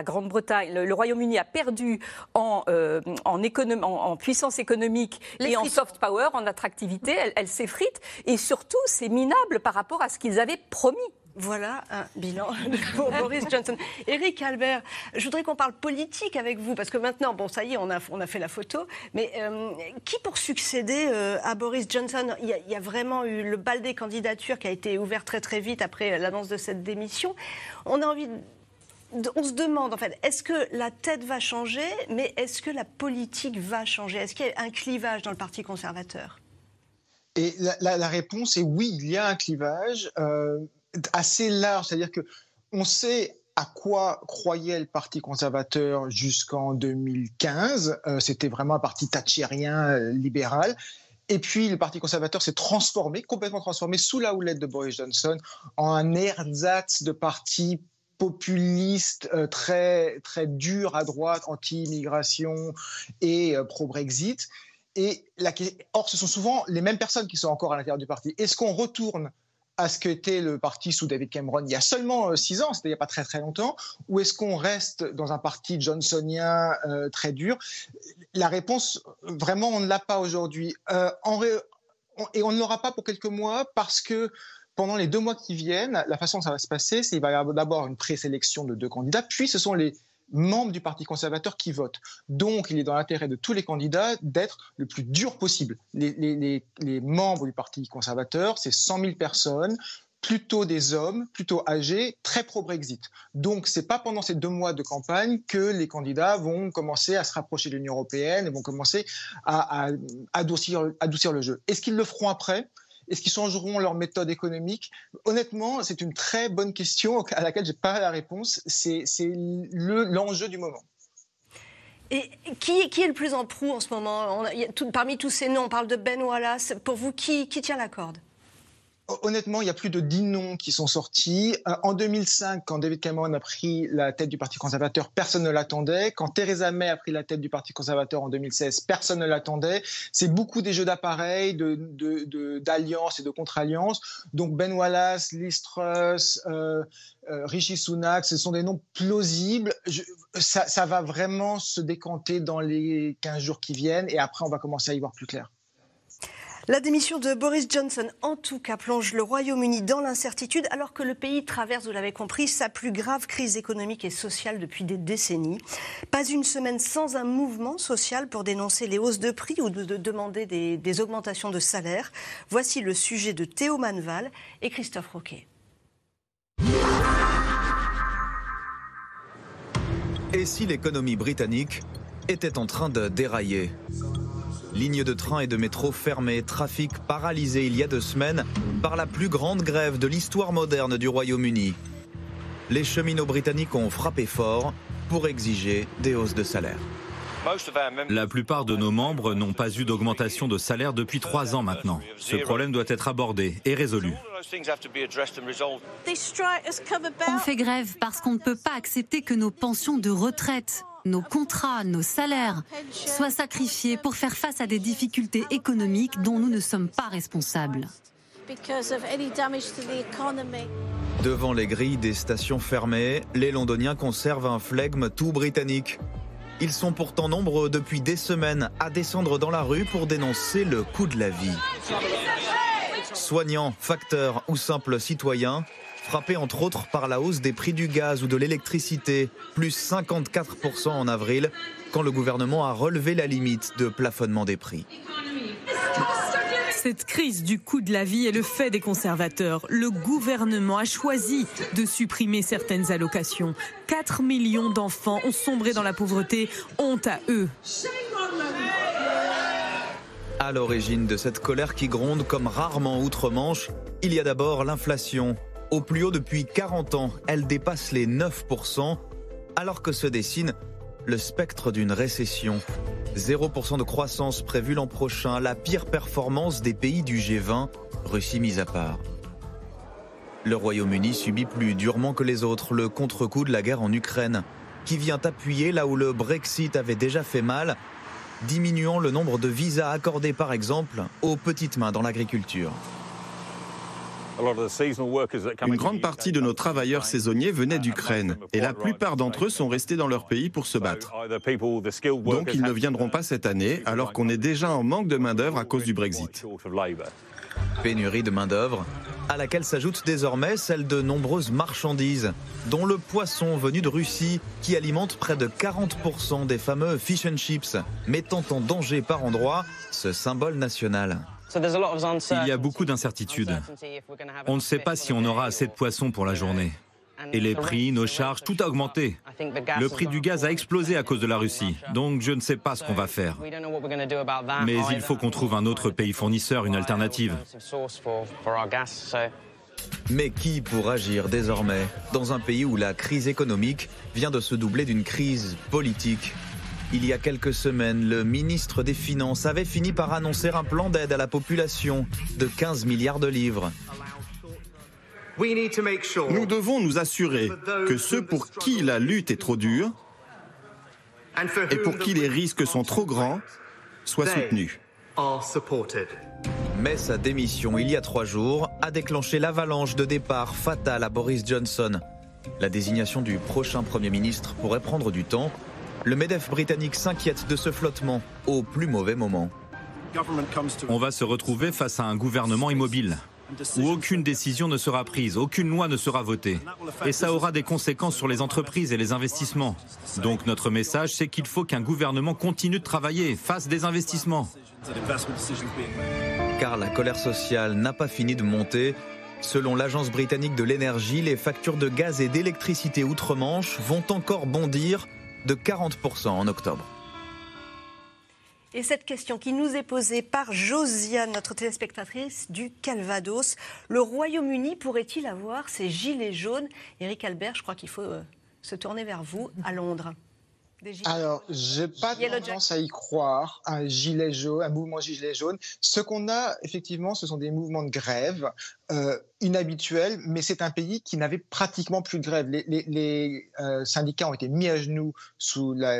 Grande-Bretagne, le, Royaume-Uni a perdu en, euh, en, en, puissance économique et en soft power, en attractivité. Elle, elle s'effrite et surtout, c'est minable par rapport à ce qu'ils avaient promis. Voilà un bilan pour Boris Johnson. Éric Albert, je voudrais qu'on parle politique avec vous, parce que maintenant, bon, ça y est, on a, on a fait la photo, mais euh, qui pour succéder euh, à Boris Johnson? Il y, a, vraiment eu le bal des candidatures qui a été ouvert très très vite après l'annonce de cette démission. On a envie on se demande en fait, est-ce que la tête va changer, mais est-ce que la politique va changer? Est-ce qu'il y a un clivage dans le Parti conservateur? Et la, réponse est oui, il y a un clivage. Euh, assez large, c'est-à-dire que on sait à quoi croyait le Parti conservateur jusqu'en 2015. Euh, c'était vraiment un parti thatchérien euh, libéral. Et puis le Parti conservateur s'est transformé, complètement transformé, sous la houlette de Boris Johnson, en un ersatz de parti populiste, euh, très, très dur à droite, anti-immigration et pro-Brexit. Et. Or, ce sont souvent les mêmes personnes qui sont encore à l'intérieur du parti. Est-ce qu'on retourne à ce qu'était le parti sous David Cameron il y a seulement euh, six ans, c'était il n'y a pas très très longtemps, ou est-ce qu'on reste dans un parti johnsonien euh, très dur? La réponse, vraiment, on ne l'a pas aujourd'hui. Euh, et on ne l'aura pas pour quelques mois parce que pendant les deux mois qui viennent, la façon dont ça va se passer, c'est qu'il va y avoir d'abord une présélection de deux candidats, puis ce sont les membres du Parti conservateur qui votent. Donc, il est dans l'intérêt de tous les candidats d'être le plus dur possible. Les, membres du Parti conservateur, c'est 100 000 personnes, plutôt des hommes, plutôt âgés, très pro-Brexit. Donc, c'est pas pendant ces deux mois de campagne que les candidats vont commencer à se rapprocher de l'Union européenne et vont commencer à, adoucir le jeu. Est-ce qu'ils le feront après? Est-ce qu'ils changeront leur méthode économique? Honnêtement, c'est une très bonne question à laquelle je n'ai pas la réponse. C'est l'enjeu du moment. Et qui, qui, est le plus en proue en ce moment? Parmi tous ces noms, on parle de Ben Wallace. Pour vous, qui, qui tient la corde? Honnêtement, il y a plus de 10 noms qui sont sortis. Euh, en 2005, quand David Cameron a pris la tête du Parti conservateur, personne ne l'attendait. Quand Theresa May a pris la tête du Parti conservateur en 2016, personne ne l'attendait. C'est beaucoup des jeux d'appareils, d'alliances et de contre-alliances. Donc Ben Wallace, Liz Truss, euh, euh, Sunak, ce sont des noms plausibles. ça, ça va vraiment se décanter dans les 15 jours qui viennent et après on va commencer à y voir plus clair. La démission de Boris Johnson, en tout cas, plonge le Royaume-Uni dans l'incertitude, alors que le pays traverse, vous l'avez compris, sa plus grave crise économique et sociale depuis des décennies. Pas une semaine sans un mouvement social pour dénoncer les hausses de prix ou de, demander des, des, augmentations de salaire. Voici le sujet de Théo Manval et Christophe Roquet. Et si l'économie britannique était en train de dérailler? Lignes de train et de métro fermées, trafic paralysé il y a deux semaines par la plus grande grève de l'histoire moderne du Royaume-Uni. Les cheminots britanniques ont frappé fort pour exiger des hausses de salaire. La plupart de nos membres n'ont pas eu d'augmentation de salaire depuis trois ans maintenant. Ce problème doit être abordé et résolu. On fait grève parce qu'on ne peut pas accepter que nos pensions de retraite nos contrats, nos salaires soient sacrifiés pour faire face à des difficultés économiques dont nous ne sommes pas responsables. Devant les grilles des stations fermées, les Londoniens conservent un flegme tout britannique. Ils sont pourtant nombreux depuis des semaines à descendre dans la rue pour dénoncer le coût de la vie. Soignants, facteurs ou simples citoyens, frappé entre autres par la hausse des prix du gaz ou de l'électricité, plus 54% en avril, quand le gouvernement a relevé la limite de plafonnement des prix. Cette crise du coût de la vie est le fait des conservateurs. Le gouvernement a choisi de supprimer certaines allocations. 4 millions d'enfants ont sombré dans la pauvreté. Honte à eux. À l'origine de cette colère qui gronde comme rarement outre-Manche, il y a d'abord l'inflation au plus haut depuis 40 ans, elle dépasse les 9%. alors que se dessine le spectre d'une récession. 0% de croissance prévue l'an prochain, la pire performance des pays du G20, Russie mise à part. Le Royaume-Uni subit plus durement que les autres le contre-coup de la guerre en Ukraine, qui vient appuyer là où le Brexit avait déjà fait mal, diminuant le nombre de visas accordés par exemple aux petites mains dans l'agriculture. Une grande partie de nos travailleurs saisonniers venaient d'Ukraine et la plupart d'entre eux sont restés dans leur pays pour se battre. Donc ils ne viendront pas cette année alors qu'on est déjà en manque de main-d'œuvre à cause du Brexit. Pénurie de main-d'œuvre, à laquelle s'ajoute désormais celle de nombreuses marchandises, dont le poisson venu de Russie, qui alimente près de 40% des fameux fish and chips, mettant en danger par endroits ce symbole national. Il y a beaucoup d'incertitudes. On ne sait pas si on aura assez de poissons pour la journée. Et les prix, nos charges, tout a augmenté. Le prix du gaz a explosé à cause de la Russie. Donc je ne sais pas ce qu'on va faire. Mais il faut qu'on trouve un autre pays fournisseur, une alternative. Mais qui pour agir désormais dans un pays où la crise économique vient de se doubler d'une crise politique? Il y a quelques semaines, le ministre des Finances avait fini par annoncer un plan d'aide à la population de 15 milliards de livres. Nous devons nous assurer que ceux pour qui la lutte est trop dure et pour qui les risques sont trop grands soient soutenus. Mais sa démission il y a trois jours a déclenché l'avalanche de départ fatale à Boris Johnson. La désignation du prochain Premier ministre pourrait prendre du temps. Le MEDEF britannique s'inquiète de ce flottement au plus mauvais moment. On va se retrouver face à un gouvernement immobile où aucune décision ne sera prise, aucune loi ne sera votée. Et ça aura des conséquences sur les entreprises et les investissements. Donc notre message, c'est qu'il faut qu'un gouvernement continue de travailler, fasse des investissements. Car la colère sociale n'a pas fini de monter. Selon l'Agence britannique de l'énergie, les factures de gaz et d'électricité outre-Manche vont encore bondir de 40% en octobre. Et cette question qui nous est posée par Josiane, notre téléspectatrice du Calvados, le Royaume-Uni pourrait-il avoir ses gilets jaunes? Éric Albert, je crois qu'il faut euh, se tourner vers vous à Londres. Alors, j'ai pas tendance à y croire, un gilet jaune, un mouvement gilet jaune. Ce qu'on a, effectivement, ce sont des mouvements de grève euh, inhabituels, mais c'est un pays qui n'avait pratiquement plus de grève. Les, euh, syndicats ont été mis à genoux sous la,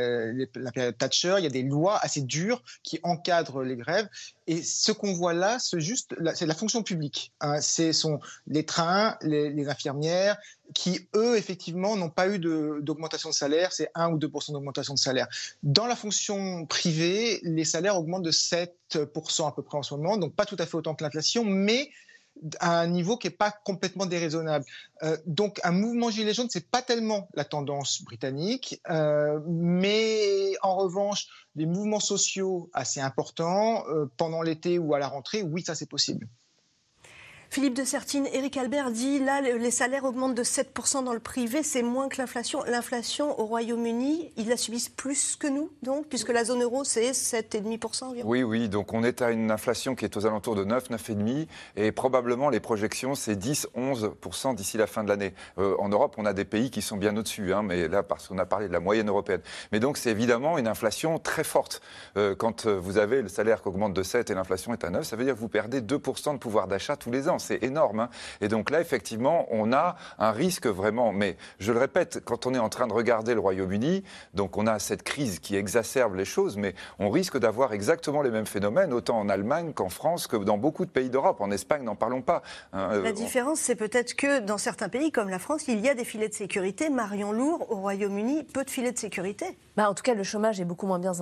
période Thatcher. Il y a des lois assez dures qui encadrent les grèves. Et ce qu'on voit là, c'est juste, la fonction publique. Hein. Ce sont les trains, les infirmières, qui, eux, effectivement, n'ont pas eu d'augmentation de, salaire, c'est 1 ou 2% d'augmentation de salaire. Dans la fonction privée, les salaires augmentent de 7% à peu près en ce moment, donc pas tout à fait autant que l'inflation, mais à un niveau qui n'est pas complètement déraisonnable. Euh, donc un mouvement gilet jaune, c'est pas tellement la tendance britannique, euh, mais en revanche, des mouvements sociaux assez importants euh, pendant l'été ou à la rentrée, oui, ça c'est possible. Philippe de Sertine, Éric Albert dit là, les salaires augmentent de 7% dans le privé, c'est moins que l'inflation. L'inflation au Royaume-Uni, ils la subissent plus que nous, donc, puisque la zone euro, c'est 7,5% environ. Oui, oui, donc on est à une inflation qui est aux alentours de 9, 9,5%, et probablement les projections, c'est 10, 11% d'ici la fin de l'année. Euh, en Europe, on a des pays qui sont bien au-dessus, hein, mais là, parce qu'on a parlé de la moyenne européenne. Mais donc, c'est évidemment une inflation très forte. Euh, quand vous avez le salaire qui augmente de 7 et l'inflation est à 9, ça veut dire que vous perdez 2% de pouvoir d'achat tous les ans c'est énorme. Hein. Et donc là, effectivement, on a un risque vraiment. Mais je le répète, quand on est en train de regarder le Royaume-Uni, donc on a cette crise qui exacerbe les choses, mais on risque d'avoir exactement les mêmes phénomènes, autant en Allemagne qu'en France, que dans beaucoup de pays d'Europe. En Espagne, n'en parlons pas. Hein. La différence, c'est peut-être que dans certains pays comme la France, il y a des filets de sécurité. Marion Lourd, au Royaume-Uni, peu de filets de sécurité. Bah, en tout cas, le chômage est beaucoup moins bien,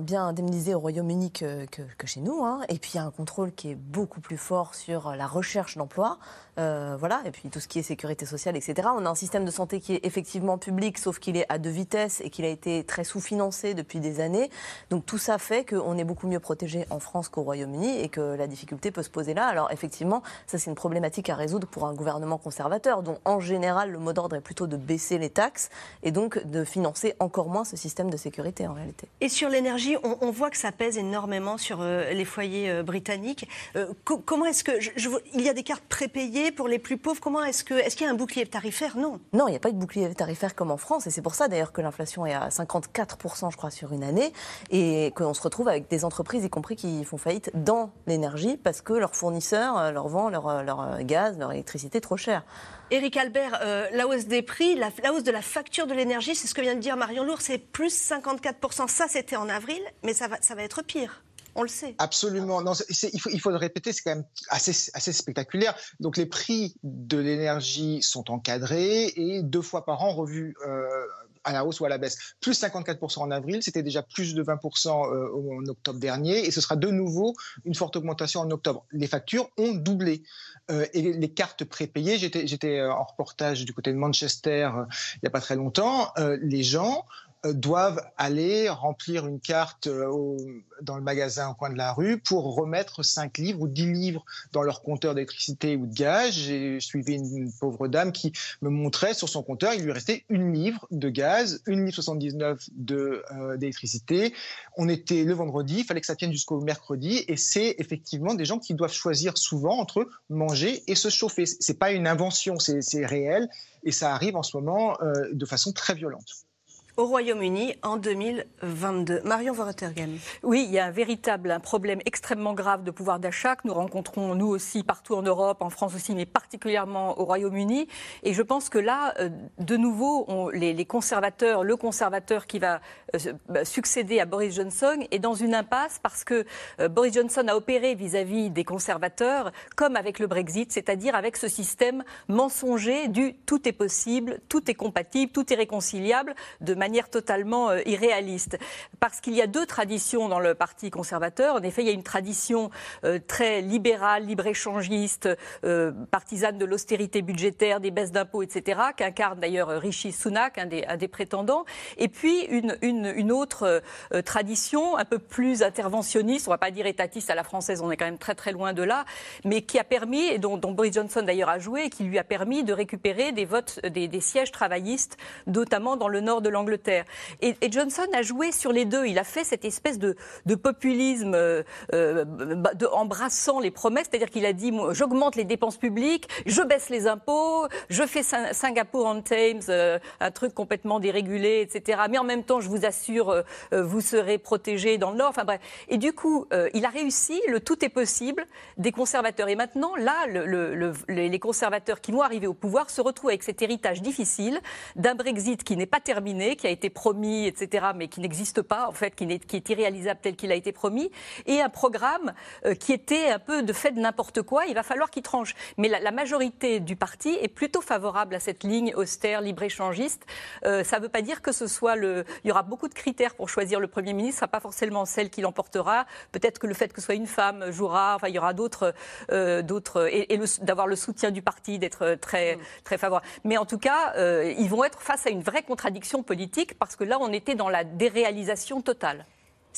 bien indemnisé au Royaume-Uni que, que, chez nous. Hein. Et puis, il y a un contrôle qui est beaucoup plus fort sur la recherche d'emploi. Euh, voilà, et puis tout ce qui est sécurité sociale, etc. On a un système de santé qui est effectivement public, sauf qu'il est à deux vitesses et qu'il a été très sous-financé depuis des années. Donc tout ça fait qu'on est beaucoup mieux protégé en France qu'au Royaume-Uni et que la difficulté peut se poser là. Alors effectivement, ça c'est une problématique à résoudre pour un gouvernement conservateur, dont en général le mot d'ordre est plutôt de baisser les taxes et donc de financer encore moins ce système de sécurité en réalité. Et sur l'énergie, on, voit que ça pèse énormément sur euh, les foyers euh, britanniques. comment est-ce que il y y a des cartes prépayées pour les plus pauvres Comment est-ce que est-ce qu'il y a un bouclier tarifaire? Non. Non, il n'y a pas de bouclier tarifaire comme en France, et c'est pour ça d'ailleurs que l'inflation est à 54 je crois, sur une année, et qu'on se retrouve avec des entreprises, y compris qui font faillite dans l'énergie parce que leurs fournisseurs leur vendent leur, leur gaz, leur électricité trop cher. Éric Albert, euh, la hausse des prix, la, hausse de la facture de l'énergie, c'est ce que vient de dire Marion Lourd, c'est plus 54%. Ça, c'était en avril, mais ça va, ça va être pire. On le sait. Absolument. Il, faut, le répéter, c'est quand même assez, spectaculaire. Donc les prix de l'énergie sont encadrés et deux fois par an revus. Euh, à la hausse ou à la baisse. Plus 54% en avril, c'était déjà plus de 20% euh, en octobre dernier, et ce sera de nouveau une forte augmentation en octobre. Les factures ont doublé. Euh, et les cartes prépayées, j'étais en reportage du côté de Manchester il n'y a pas très longtemps, les gens doivent aller remplir une carte euh, dans le magasin au coin de la rue pour remettre 5 livres ou 10 livres dans leur compteur d'électricité ou de gaz. J'ai suivi une, pauvre dame qui me montrait sur son compteur, il lui restait une livre de gaz, une livre 79 euh, d'électricité. On était le vendredi, il fallait que ça tienne jusqu'au mercredi et c'est effectivement des gens qui doivent choisir souvent entre manger et se chauffer. C'est pas une invention, c'est réel et ça arrive en ce moment de façon très violente au Royaume-Uni en 2022. Marion Voratergem. Oui, il y a un véritable un problème extrêmement grave de pouvoir d'achat que nous rencontrons nous aussi partout en Europe, en France aussi, mais particulièrement au Royaume-Uni. Et je pense que là, euh, de nouveau, les, conservateurs, le conservateur qui va euh, bah, succéder à Boris Johnson est dans une impasse parce que euh, Boris Johnson a opéré vis-à-vis des conservateurs comme avec le Brexit, c'est-à-dire avec ce système mensonger du tout est possible, tout est compatible, tout est réconciliable de manière manière totalement euh, irréaliste. Parce qu'il y a deux traditions dans le Parti conservateur. En effet, il y a une tradition euh, très libérale, libre-échangiste, euh, partisane de l'austérité budgétaire, des baisses d'impôts, etc., qu'incarne d'ailleurs Rishi Sunak, un des, prétendants. Et puis une, autre tradition un peu plus interventionniste, on ne va pas dire étatiste à la française, on est quand même très très loin de là, mais qui a permis, et dont, Boris Johnson d'ailleurs a joué, qui lui a permis de récupérer des votes, des sièges travaillistes, notamment dans le nord de l'Angleterre et, Johnson a joué sur les deux. Il a fait cette espèce de, populisme euh, euh, de, embrassant les promesses, c'est-à-dire qu'il a dit j'augmente les dépenses publiques, je baisse les impôts, je fais Singapour on Thames, euh, un truc complètement dérégulé, etc. Mais en même temps, je vous assure, vous serez protégés dans le Nord. Enfin bref. Et du coup, il a réussi le tout est possible des conservateurs. Et maintenant, là, les conservateurs qui vont arriver au pouvoir se retrouvent avec cet héritage difficile d'un Brexit qui n'est pas terminé, qui a été promis, etc., mais qui n'existe pas, en fait, qui, est, qui est irréalisable tel qu'il a été promis, et un programme euh, qui était un peu de fait de n'importe quoi. Il va falloir qu'il tranche. Mais la, majorité du parti est plutôt favorable à cette ligne austère, libre-échangiste. Euh, ça ne veut pas dire que ce soit le. Il y aura beaucoup de critères pour choisir le Premier ministre, ce ne sera pas forcément celle qui l'emportera. Peut-être que le fait que ce soit une femme jouera. Enfin, il y aura d'autres. Euh, d'autres et, et d'avoir le soutien du parti, d'être très, mm. très favorable. Mais en tout cas, ils vont être face à une vraie contradiction politique parce que là, on était dans la déréalisation totale.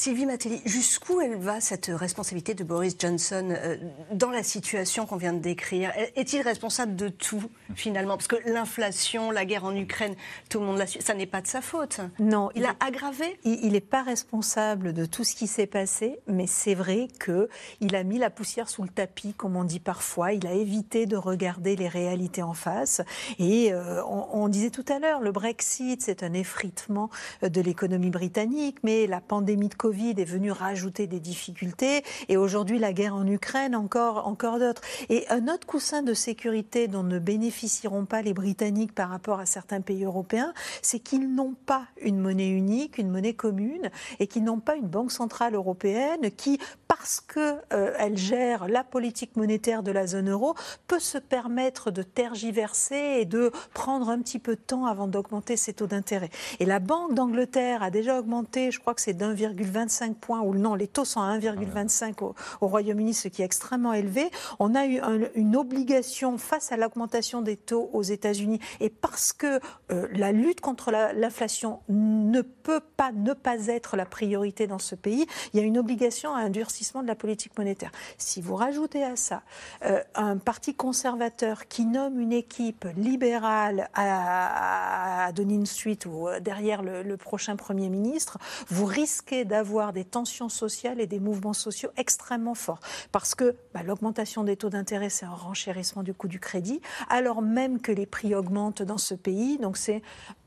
Sylvie Matelli, jusqu'où elle va cette responsabilité de Boris Johnson euh, dans la situation qu'on vient de décrire? Est-il responsable de tout finalement? Parce que l'inflation, la guerre en Ukraine, tout le monde l'a su, ça n'est pas de sa faute. Non. Il, a aggravé? Il n'est pas responsable de tout ce qui s'est passé, mais c'est vrai qu'il a mis la poussière sous le tapis, comme on dit parfois. Il a évité de regarder les réalités en face. Et euh, on, on disait tout à l'heure, le Brexit, c'est un effritement de l'économie britannique, mais la pandémie de Covid Covid est venu rajouter des difficultés et aujourd'hui la guerre en Ukraine, encore, encore d'autres. Et un autre coussin de sécurité dont ne bénéficieront pas les Britanniques par rapport à certains pays européens, c'est qu'ils n'ont pas une monnaie unique, une monnaie commune et qu'ils n'ont pas une banque centrale européenne qui, parce qu'elle euh, gère la politique monétaire de la zone euro, peut se permettre de tergiverser et de prendre un petit peu de temps avant d'augmenter ses taux d'intérêt. Et la Banque d'Angleterre a déjà augmenté, je crois que c'est d'1,20 25 points, ou non, les taux sont à 1,25 au, Royaume-Uni, ce qui est extrêmement élevé. On a eu une obligation face à l'augmentation des taux aux États-Unis, et parce que euh, la lutte contre l'inflation ne peut pas ne pas être la priorité dans ce pays, il y a une obligation à un durcissement de la politique monétaire. Si vous rajoutez à ça euh, un parti conservateur qui nomme une équipe libérale à, à Downing Street ou euh, derrière le, prochain Premier ministre, vous risquez d'avoir des tensions sociales et des mouvements sociaux extrêmement forts. Parce que bah, l'augmentation des taux d'intérêt, c'est un renchérissement du coût du crédit, alors même que les prix augmentent dans ce pays. Donc c'est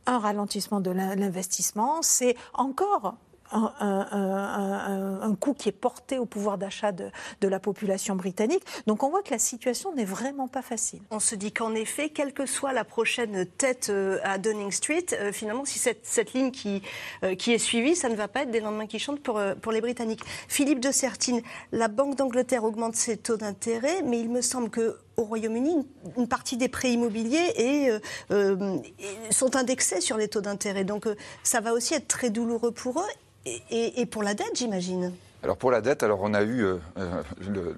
un ralentissement de l'investissement, c'est encore un, un, coût qui est porté au pouvoir d'achat de, la population britannique. Donc on voit que la situation n'est vraiment pas facile. On se dit qu'en effet, quelle que soit la prochaine tête euh, à Downing Street, euh, finalement, si cette, ligne qui, euh, qui est suivie, ça ne va pas être des lendemains qui chantent pour, pour les Britanniques. Philippe de Sertine, la Banque d'Angleterre augmente ses taux d'intérêt, mais il me semble que au Royaume-Uni, une partie des prêts immobiliers sont indexés sur les taux d'intérêt. Donc ça va aussi être très douloureux pour eux et, pour la dette, j'imagine. Alors pour la dette, alors on a eu, euh, euh, le,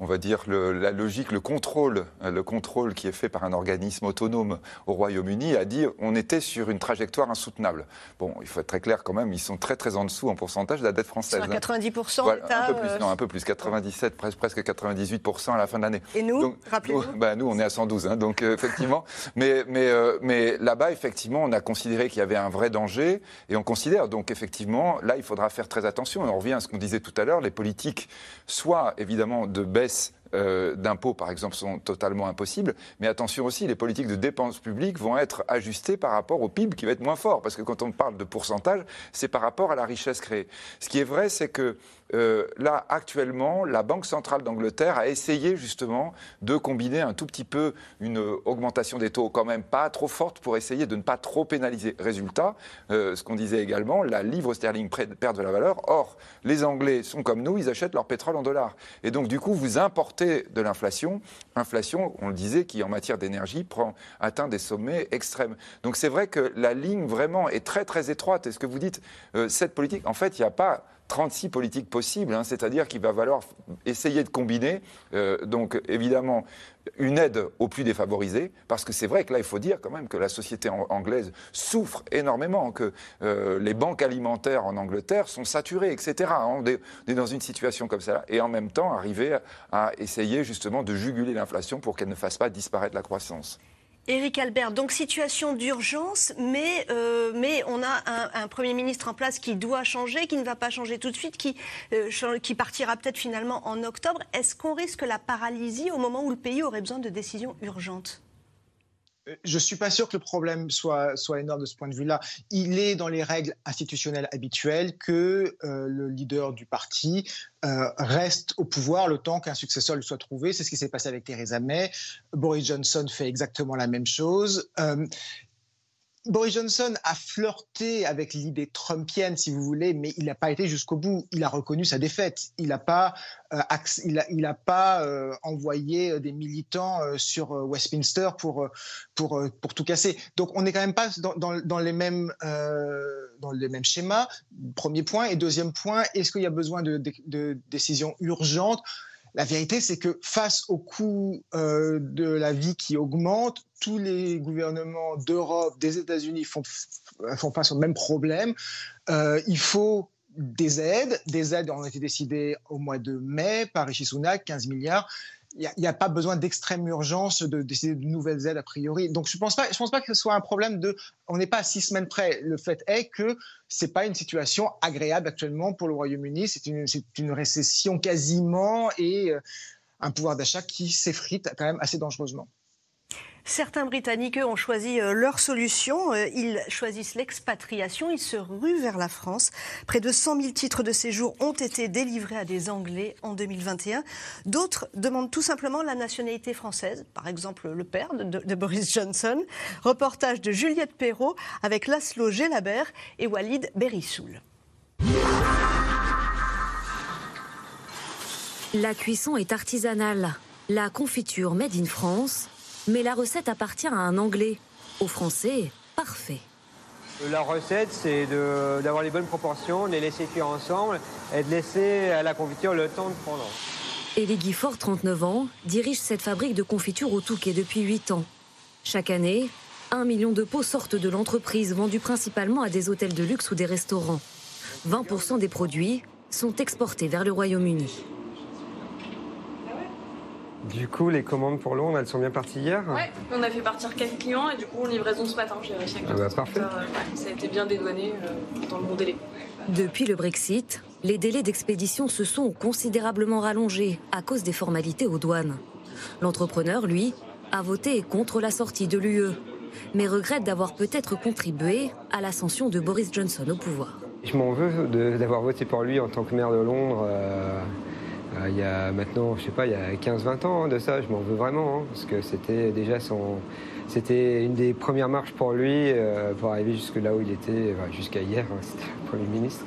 on va dire la logique, le contrôle, euh, le contrôle qui est fait par un organisme autonome au Royaume-Uni a dit on était sur une trajectoire insoutenable. Bon, il faut être très clair quand même, ils sont très très en dessous en pourcentage de la dette française. Sur 90 Un peu plus, non, un peu plus, 97, presque, presque 98 à la fin de l'année. Et nous, rappelez-vous nous, bah, nous, on est à 112, hein, donc effectivement. mais mais mais là-bas, effectivement, on a considéré qu'il y avait un vrai danger et on considère donc effectivement là, il faudra faire très attention. on revient à ce qu'on disait tout à l'heure, les politiques, soit évidemment de baisse euh, d'impôts, par exemple, sont totalement impossibles. Mais attention aussi, les politiques de dépenses publiques vont être ajustées par rapport au PIB qui va être moins fort. Parce que quand on parle de pourcentage, c'est par rapport à la richesse créée. Ce qui est vrai, c'est que euh, là, actuellement, la Banque centrale d'Angleterre a essayé justement de combiner un tout petit peu une augmentation des taux quand même pas trop forte pour essayer de ne pas trop pénaliser. Résultat, euh, ce qu'on disait également, la livre sterling perd de la valeur. Or, les Anglais sont comme nous, ils achètent leur pétrole en dollars. Et donc, du coup, vous importez de l'inflation. Inflation, on le disait, qui en matière d'énergie prend, atteint des sommets extrêmes. Donc, c'est vrai que la ligne vraiment est très, très étroite. Et ce que vous dites, euh, cette politique, en fait, il n'y a pas 36 politiques possibles, hein, c'est-à-dire qu'il va falloir essayer de combiner, euh, donc évidemment, une aide aux plus défavorisés, parce que c'est vrai que là, il faut dire quand même que la société anglaise souffre énormément, que euh, les banques alimentaires en Angleterre sont saturées, etc. Est, on est dans une situation comme ça, et en même temps arriver à essayer justement de juguler l'inflation pour qu'elle ne fasse pas disparaître la croissance. Éric Albert, donc situation d'urgence, mais, euh, mais on a un, Premier ministre en place qui doit changer, qui ne va pas changer tout de suite, qui, euh, qui partira peut-être finalement en octobre. Est-ce qu'on risque la paralysie au moment où le pays aurait besoin de décisions urgentes? Je ne suis pas sûr que le problème soit, énorme de ce point de vue-là. Il est dans les règles institutionnelles habituelles que euh, le leader du parti euh, reste au pouvoir le temps qu'un successeur lui soit trouvé. C'est ce qui s'est passé avec Theresa May. Boris Johnson fait exactement la même chose. Euh, Boris Johnson a flirté avec l'idée trumpienne, si vous voulez, mais il n'a pas été jusqu'au bout. Il a reconnu sa défaite. Il n'a pas, euh, il a, pas euh, envoyé euh, des militants sur Westminster pour, pour, pour tout casser. Donc on n'est quand même pas dans, dans, les mêmes, dans les mêmes schémas. Premier point. Et deuxième point, est-ce qu'il y a besoin de, de décisions urgentes? La vérité, c'est que face au coût euh, de la vie qui augmente, tous les gouvernements d'Europe, des États-Unis font, font face au même problème. Euh, il faut des aides. Des aides ont été décidées au mois de mai par Rishi Sunak, 15 milliards il n'y a, pas besoin d'extrême urgence de décider de nouvelles aides a priori. Donc je ne pense, pas, pense pas que ce soit un problème de... On n'est pas à six semaines près. Le fait est que ce n'est pas une situation agréable actuellement pour le Royaume-Uni. C'est une, une, récession quasiment et euh, un pouvoir d'achat qui s'effrite quand même assez dangereusement. Certains Britanniques, ont choisi euh, leur solution. Euh, ils choisissent l'expatriation. Ils se ruent vers la France. Près de 100 000 titres de séjour ont été délivrés à des Anglais en 2021. D'autres demandent tout simplement la nationalité française. Par exemple, le père de, Boris Johnson. Reportage de Juliette Perrault avec Laszlo Gelabert et Walid Berissoul. La cuisson est artisanale. La confiture made in France mais la recette appartient à un Anglais. Au Français, parfait. La recette, c'est d'avoir les bonnes proportions, de les laisser cuire ensemble et de laisser à la confiture le temps de prendre. Elie Guifort, 39 ans, dirige cette fabrique de confiture au Touquet depuis 8 ans. Chaque année, un million de pots sortent de l'entreprise, vendus principalement à des hôtels de luxe ou des restaurants. 20% des produits sont exportés vers le Royaume-Uni. Du coup, les commandes pour Londres, elles sont bien parties hier Ouais, on a fait partir 4 clients et du coup, livraison ce matin. J'ai réussi à ah bah, parfait. ça a été bien dédouané euh, dans le bon délai. Depuis le Brexit, les délais d'expédition se sont considérablement rallongés à cause des formalités aux douanes. L'entrepreneur, lui, a voté contre la sortie de l'UE, mais regrette d'avoir peut-être contribué à l'ascension de Boris Johnson au pouvoir. Je m'en veux d'avoir voté pour lui en tant que maire de Londres. Euh, euh, il y a maintenant, je sais pas, il y a 15-20 ans de ça, je m'en veux vraiment, hein, parce que c'était déjà son, c'était une des premières marches pour lui euh, pour arriver jusque là où il était, jusqu'à hier, hein, c'était le Premier ministre.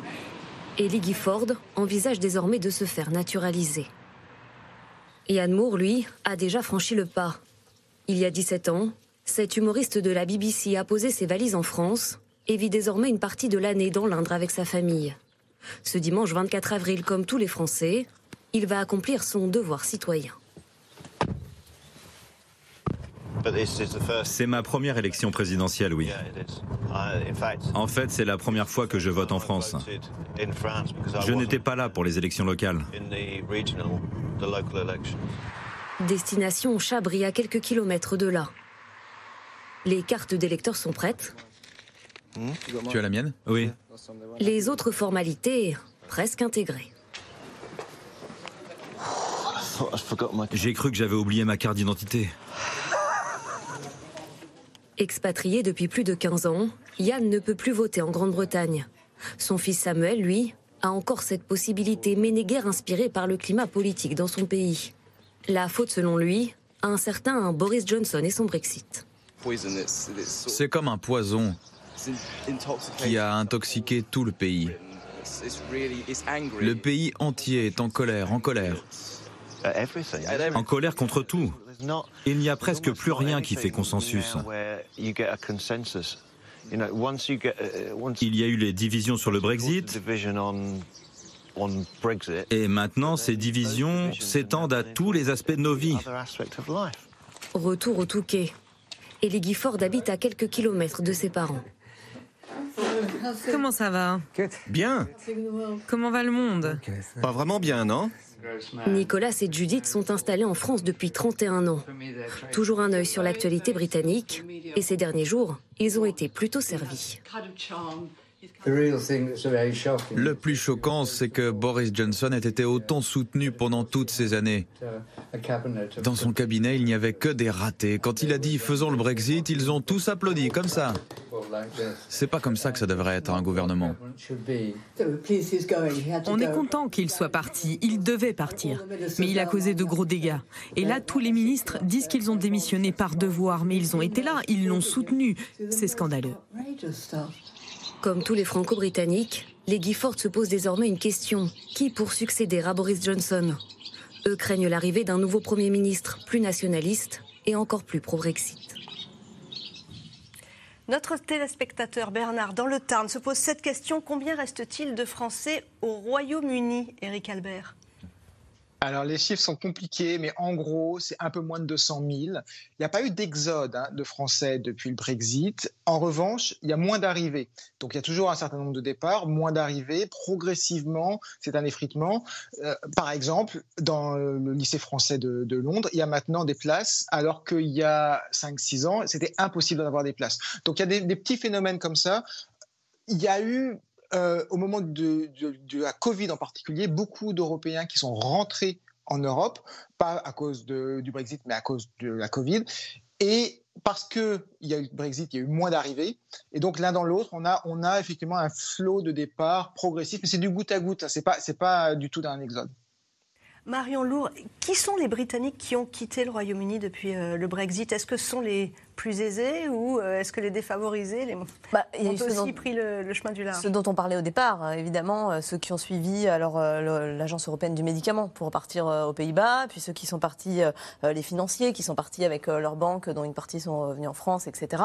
Et Lee Ford envisage désormais de se faire naturaliser. Ian Moore, lui, a déjà franchi le pas. Il y a 17 ans, cet humoriste de la BBC a posé ses valises en France et vit désormais une partie de l'année dans l'Indre avec sa famille. Ce dimanche 24 avril, comme tous les Français, il va accomplir son devoir citoyen. C'est ma première élection présidentielle, oui. En fait, c'est la première fois que je vote en France. Je n'étais pas là pour les élections locales. Destination Chabri à quelques kilomètres de là. Les cartes d'électeurs sont prêtes. Tu as la mienne? Oui. Les autres formalités presque intégrées. J'ai cru que j'avais oublié ma carte d'identité. Expatrié depuis plus de 15 ans, Yann ne peut plus voter en Grande-Bretagne. Son fils Samuel, lui, a encore cette possibilité, mais n'est guère inspiré par le climat politique dans son pays. La faute, selon lui, à un certain Boris Johnson et son Brexit. C'est comme un poison qui a intoxiqué tout le pays. Le pays entier est en colère, en colère. En colère contre tout. Il n'y a presque plus rien qui fait consensus. Il y a eu les divisions sur le Brexit. Et maintenant, ces divisions s'étendent à tous les aspects de nos vies. Retour au Touquet. Ellie Gifford habite à quelques kilomètres de ses parents. Comment ça va? Bien. Comment va le monde? Pas vraiment bien, non? Nicolas et Judith sont installés en France depuis 31 ans. Toujours un œil sur l'actualité britannique, et ces derniers jours, ils ont été plutôt servis. Le plus choquant, c'est que Boris Johnson ait été autant soutenu pendant toutes ces années. Dans son cabinet, il n'y avait que des ratés. Quand il a dit faisons le Brexit, ils ont tous applaudi, comme ça. C'est pas comme ça que ça devrait être un gouvernement. On est content qu'il soit parti. Il devait partir. Mais il a causé de gros dégâts. Et là, tous les ministres disent qu'ils ont démissionné par devoir. Mais ils ont été là. Ils l'ont soutenu. C'est scandaleux. Comme tous les franco-britanniques, les Gifford se posent désormais une question. Qui pour succéder à Boris Johnson? Eux craignent l'arrivée d'un nouveau Premier ministre plus nationaliste et encore plus pro-Brexit. Notre téléspectateur Bernard dans le Tarn se pose cette question. Combien reste-t-il de Français au Royaume-Uni, Eric Albert alors les chiffres sont compliqués, mais en gros, c'est un peu moins de 200 000. Il n'y a pas eu d'exode hein, de Français depuis le Brexit. En revanche, il y a moins d'arrivées. Donc il y a toujours un certain nombre de départs, moins d'arrivées. Progressivement, c'est un effritement. Euh, par exemple, dans le lycée français de, Londres, il y a maintenant des places, alors qu'il y a 5-6 ans, c'était impossible d'avoir des places. Donc il y a des petits phénomènes comme ça. Il y a eu euh, au moment de, la Covid en particulier, beaucoup d'Européens qui sont rentrés en Europe, pas à cause du Brexit, mais à cause de la Covid. Et parce qu'il y a eu le Brexit, il y a eu moins d'arrivées. Et donc, l'un dans l'autre, on a, effectivement un flot de départ progressif, mais c'est du goutte à goutte. Ce n'est pas, pas du tout d'un exode. Marion Lourd, qui sont les Britanniques qui ont quitté le Royaume-Uni depuis euh, le Brexit? Est-ce que ce sont les plus aisés ou euh, est-ce que les défavorisés les... bah, ont aussi pris le, chemin du large Ce dont on parlait au départ, euh, évidemment, euh, ceux qui ont suivi alors l'agence européenne du médicament pour partir aux Pays-Bas, puis ceux qui sont partis, les financiers qui sont partis avec leurs banques, dont une partie sont revenus en France, etc.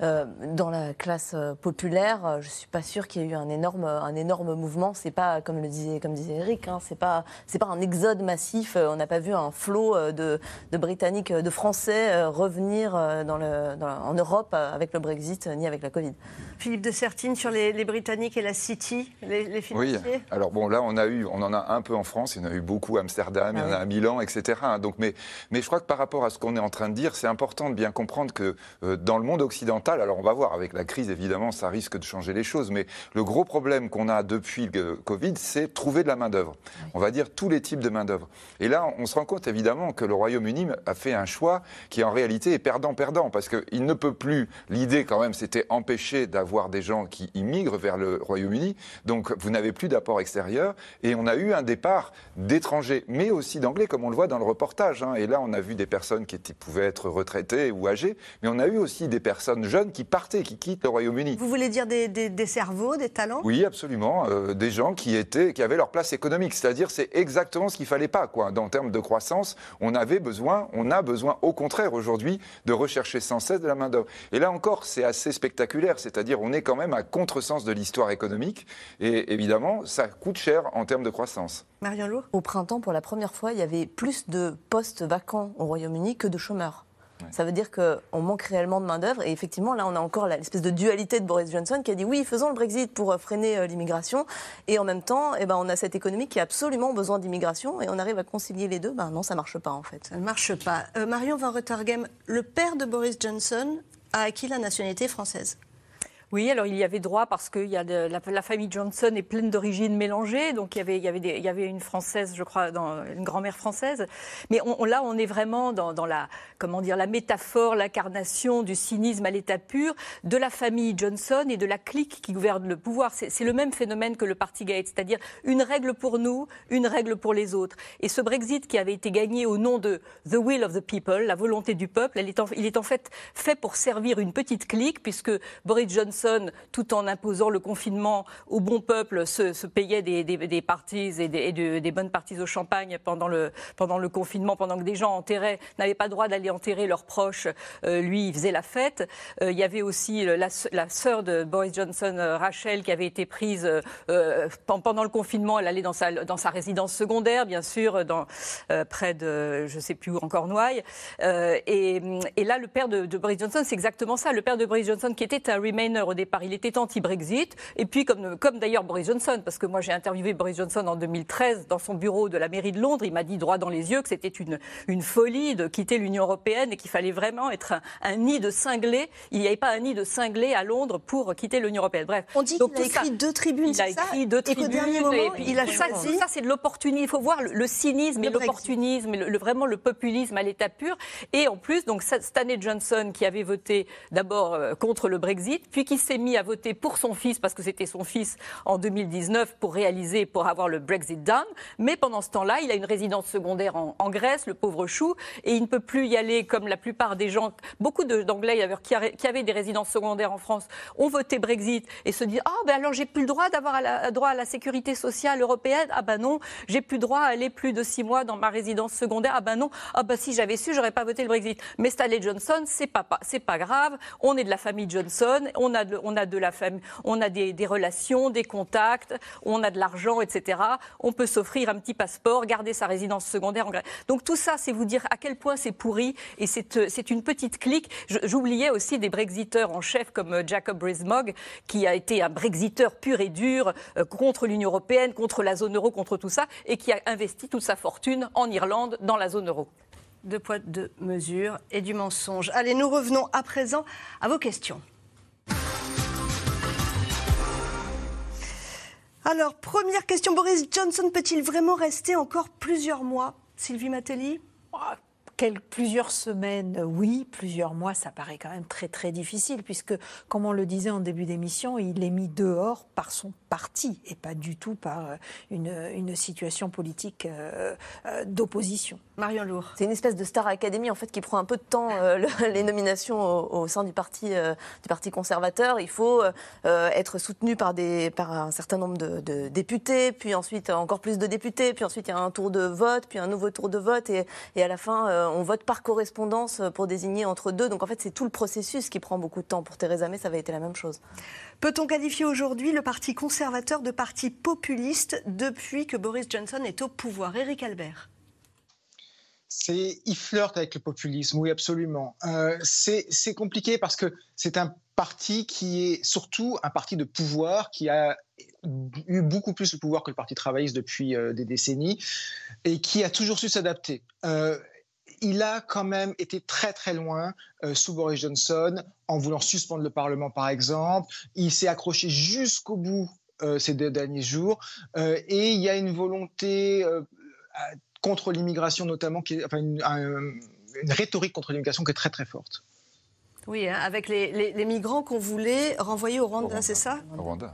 dans la classe populaire, je suis pas sûre qu'il y ait eu un énorme, un énorme mouvement. C'est pas comme le disait, comme disait Eric, hein, c'est pas, c'est pas un exode massif. On n'a pas vu un flot de, de Britanniques, de Français revenir dans le en Europe avec le Brexit ni avec la Covid. Philippe de Sertine sur les, Britanniques et la City, les, financiers. Oui. Alors bon, là on a eu, on en a un peu en France, il y en a eu beaucoup à Amsterdam, il y en a ah à Milan, etc. Donc, mais, mais je crois que par rapport à ce qu'on est en train de dire, c'est important de bien comprendre que dans le monde occidental, alors on va voir avec la crise évidemment, ça risque de changer les choses, mais le gros problème qu'on a depuis le Covid, c'est trouver de la main d'œuvre. On va dire tous les types de main d'œuvre. Et là, on se rend compte évidemment que le Royaume-Uni a fait un choix qui en réalité est perdant-perdant, parce qu'il ne peut plus, l'idée quand même, c'était empêcher d'avoir des gens qui immigrent vers le Royaume-Uni, donc vous n'avez plus d'apport extérieur, et on a eu un départ d'étrangers, mais aussi d'anglais, comme on le voit dans le reportage. Hein. Et là, on a vu des personnes qui pouvaient être retraitées ou âgées, mais on a eu aussi des personnes jeunes qui partaient, qui quittent le Royaume-Uni. Vous voulez dire des, cerveaux, des talents? Oui, absolument. Euh, des gens qui, étaient, qui avaient leur place économique, c'est-à-dire c'est exactement ce qu'il fallait pas. Quoi. En termes de croissance, on avait besoin, on a besoin au contraire aujourd'hui de rechercher sans cesse de la main-d'œuvre. Et là encore, c'est assez spectaculaire, c'est-à-dire on est quand même à contresens de l'histoire économique et évidemment, ça coûte cher en termes de croissance. Marion Lourd Au printemps, pour la première fois, il y avait plus de postes vacants au Royaume-Uni que de chômeurs. Ça veut dire qu'on manque réellement de main-d'œuvre. Et effectivement, là, on a encore l'espèce de dualité de Boris Johnson qui a dit oui, faisons le Brexit pour euh, freiner euh, l'immigration. Et en même temps, eh ben, on a cette économie qui a absolument besoin d'immigration et on arrive à concilier les deux. Ben, non, ça ne marche pas en fait. Ça ne marche pas. Euh, Marion Van Rottergem, le père de Boris Johnson a acquis la nationalité française. Oui, alors il y avait droit parce que la, famille Johnson est pleine d'origines mélangées, donc il y avait, une française, je crois, une grand-mère française. Mais là, on est vraiment dans, la, comment dire, la métaphore, l'incarnation du cynisme à l'état pur de la famille Johnson et de la clique qui gouverne le pouvoir. C'est le même phénomène que le Partygate, c'est-à-dire une règle pour nous, une règle pour les autres. Et ce Brexit qui avait été gagné au nom de the will of the people, la volonté du peuple, elle est il est en fait fait pour servir une petite clique, puisque Boris Johnson tout en imposant le confinement au bon peuple, se, payait des, des, parties et, des, bonnes parties au champagne pendant le, confinement, pendant que des gens enterraient, n'avaient pas le droit d'aller enterrer leurs proches. Euh, lui, il faisait la fête. Euh, il y avait aussi la, la sœur de Boris Johnson, euh, Rachel, qui avait été prise pendant le confinement. Elle allait dans sa, résidence secondaire, bien sûr, près de, je ne sais plus où, encore Noailles. Et, là, le père de Boris Johnson, c'est exactement ça. Le père de Boris Johnson, qui était un Remainer au départ. Il était anti-Brexit. Et puis, comme, comme d'ailleurs Boris Johnson, parce que moi j'ai interviewé Boris Johnson en 2013 dans son bureau de la mairie de Londres, il m'a dit droit dans les yeux que c'était une, une folie de quitter l'Union européenne et qu'il fallait vraiment être un, nid de cinglés. Il n'y avait pas un nid de cinglés à Londres pour quitter l'Union européenne. Bref. On dit qu'il a écrit deux tribunes. Il a écrit deux tribunes. Et, puis, il a ça, ça c'est de l'opportunisme. Il faut voir le, cynisme et l'opportunisme, le, vraiment le populisme à l'état pur. Et en plus, donc Stanley Johnson qui avait voté d'abord euh, contre le Brexit, puis qui s'est mis à voter pour son fils parce que c'était son fils en 2019 pour réaliser, pour avoir le Brexit done. Mais pendant ce temps-là, il a une résidence secondaire en, Grèce, le pauvre chou, et il ne peut plus y aller comme la plupart des gens. Beaucoup d'Anglais qui, avaient des résidences secondaires en France ont voté Brexit et se disent ah ben alors j'ai plus le droit d'avoir droit à la sécurité sociale européenne? Ah ben non, j'ai plus droit à aller plus de six mois dans ma résidence secondaire. Ah ben non, ah ben si j'avais su, j'aurais pas voté le Brexit. Mais Stanley Johnson, c'est pas c'est pas grave. On est de la famille Johnson, on a de, on a de la famille, on a des, relations, des contacts, on a de l'argent, etc. On peut s'offrir un petit passeport, garder sa résidence secondaire en Grèce. Donc tout ça, c'est vous dire à quel point c'est pourri et c'est une petite clique. J'oubliais aussi des Brexiteurs en chef comme euh, Jacob Rees-Mogg, qui a été un Brexiteur pur et dur euh, contre l'Union européenne, contre la zone euro, contre tout ça, et qui a investi toute sa fortune en Irlande dans la zone euro. Deux poids, deux mesures et du mensonge. Allez, nous revenons à présent à vos questions. Alors, première question, Boris Johnson peut-il vraiment rester encore plusieurs mois Sylvie Matelli? Ah, plusieurs semaines, oui, plusieurs mois, ça paraît quand même très très difficile, puisque, comme on le disait en début d'émission, il est mis dehors par son parti et pas du tout par euh, une, situation politique euh, euh, d'opposition. Marion Lourd. C'est une espèce de star académie en fait qui prend un peu de temps les nominations au, sein du parti, du parti conservateur. Il faut être soutenu par, des, par un certain nombre de, députés, puis ensuite encore plus de députés, puis ensuite il y a un tour de vote, puis un nouveau tour de vote, et, et à la fin on vote par correspondance pour désigner entre deux. Donc en fait, c'est tout le processus qui prend beaucoup de temps. Pour Theresa May, ça va été la même chose. Peut-on qualifier aujourd'hui le Parti conservateur de parti populiste depuis que Boris Johnson est au pouvoir Éric Albert c'est, il flirte avec le populisme, oui, absolument. Euh, c'est compliqué parce que c'est un parti qui est surtout un parti de pouvoir, qui a eu beaucoup plus de pouvoir que le Parti travailliste depuis euh, des décennies, et qui a toujours su s'adapter. Euh, il a quand même été très très loin sous Boris Johnson en voulant suspendre le Parlement par exemple. Il s'est accroché jusqu'au bout ces deux derniers jours et il y a une volonté contre l'immigration notamment, qui est, enfin, une, une rhétorique contre l'immigration qui est très très forte. Oui, hein, avec les, migrants qu'on voulait renvoyer au Rwanda, c'est ça Au Rwanda.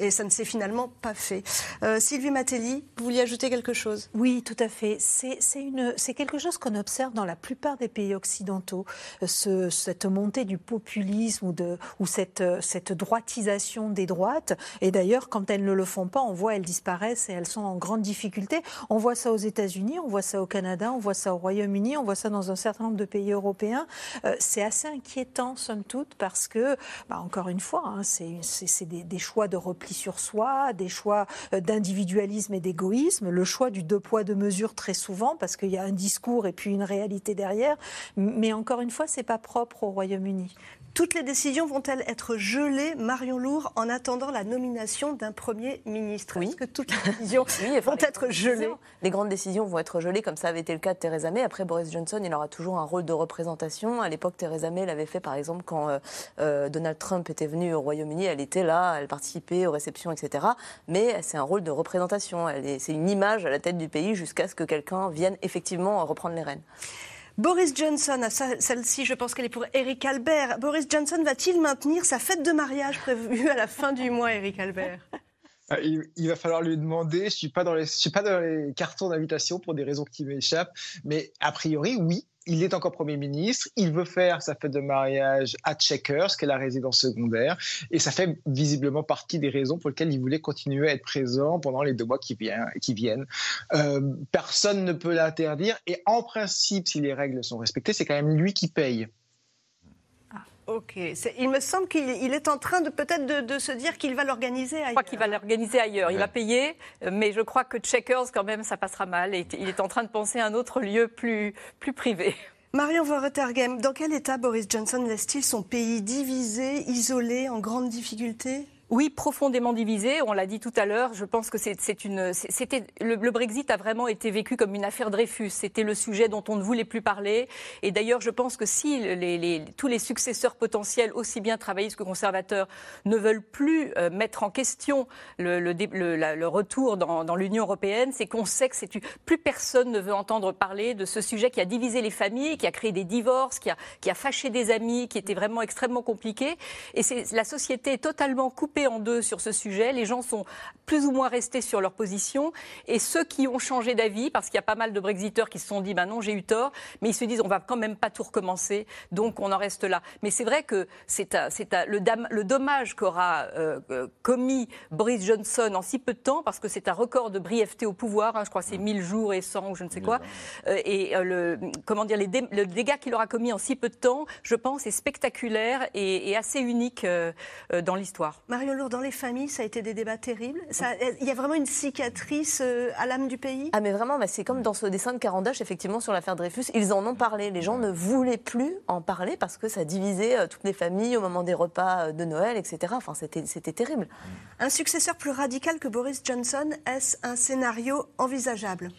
Et ça ne s'est finalement pas fait. Euh, Sylvie Matelli, vous vouliez ajouter quelque chose? Oui, tout à fait. C'est quelque chose qu'on observe dans la plupart des pays occidentaux, ce, cette montée du populisme ou, de, ou cette, cette droitisation des droites. Et d'ailleurs, quand elles ne le font pas, on voit elles disparaissent et elles sont en grande difficulté. On voit ça aux États-Unis, on voit ça au Canada, on voit ça au Royaume-Uni, on voit ça dans un certain nombre de pays européens. Euh, c'est assez inquiétant temps, somme toute, parce que, bah, encore une fois, hein, c'est des, choix de repli sur soi, des choix euh, d'individualisme et d'égoïsme, le choix du deux poids, deux mesures très souvent, parce qu'il y a un discours et puis une réalité derrière. Mais encore une fois, c'est pas propre au Royaume-Uni. Toutes les décisions vont-elles être gelées, Marion Lourd, en attendant la nomination d'un Premier ministre? Oui. Est-ce que toutes les décisions vont être gelées? Les grandes décisions vont être gelées, comme ça avait été le cas de Theresa May. Après, Boris Johnson, il aura toujours un rôle de représentation. À l'époque, Theresa May l'avait fait, par exemple, quand euh, euh, Donald Trump était venu au Royaume-Uni. Elle était là, elle participait aux réceptions, etc. Mais c'est un rôle de représentation. C'est une image à la tête du pays jusqu'à ce que quelqu'un vienne effectivement reprendre les rênes. Boris Johnson, celle-ci, je pense qu'elle est pour Eric Albert. Boris Johnson va-t-il maintenir sa fête de mariage prévue à la fin du mois, Eric Albert? Ah, il, va falloir lui demander. Je suis pas dans les, suis pas dans les cartons d'invitation pour des raisons qui m'échappent, mais a priori, oui, il est encore Premier ministre, il veut faire sa fête de mariage à Checkers, qui est la résidence secondaire, et ça fait visiblement partie des raisons pour lesquelles il voulait continuer à être présent pendant les deux mois qui, viennent. Euh, personne ne peut l'interdire, et en principe, si les règles sont respectées, c'est quand même lui qui paye. Ok. Il me semble qu'il est en train de peut-être de, se dire qu'il va l'organiser ailleurs. Je crois qu'il va l'organiser ailleurs. Il va payer, mais je crois que Checkers, quand même, ça passera mal. Et il est en train de penser à un autre lieu plus, plus privé. Marion Vorretergem, dans quel état Boris Johnson laisse-t-il son pays divisé, isolé, en grande difficulté? Oui, profondément divisé. On l'a dit tout à l'heure. Je pense que c'est une. C'était le, Brexit a vraiment été vécu comme une affaire Dreyfus. C'était le sujet dont on ne voulait plus parler. Et d'ailleurs, je pense que si les, tous les successeurs potentiels, aussi bien travaillistes que conservateurs, ne veulent plus euh, mettre en question le, retour dans, l'Union européenne, c'est qu'on sait que plus personne ne veut entendre parler de ce sujet qui a divisé les familles, qui a créé des divorces, qui a fâché des amis, qui était vraiment extrêmement compliqué. Et la société est totalement coupée en deux sur ce sujet. Les gens sont plus ou moins restés sur leur position. Et ceux qui ont changé d'avis, parce qu'il y a pas mal de Brexiteurs qui se sont dit, ben non, j'ai eu tort, mais ils se disent, on va quand même pas tout recommencer, donc on en reste là. Mais c'est vrai que c'est le, le, dommage qu'aura euh, euh, commis Boris Johnson en si peu de temps, parce que c'est un record de brièveté au pouvoir, hein, je crois c'est 1000 jours et 100 ou je ne sais quoi. Euh, et le, comment dire, les le dégât qu'il aura commis en si peu de temps, je pense, est spectaculaire et, assez unique dans l'histoire dans les familles, ça a été des débats terribles. Il y a vraiment une cicatrice euh, à l'âme du pays? Ah, mais vraiment, bah, c'est comme dans ce dessin de Carandache, effectivement, sur l'affaire Dreyfus. Ils en ont parlé. Les gens ne voulaient plus en parler parce que ça divisait euh, toutes les familles au moment des repas euh, de Noël, etc. Enfin, c'était terrible. Un successeur plus radical que Boris Johnson, est-ce un scénario envisageable?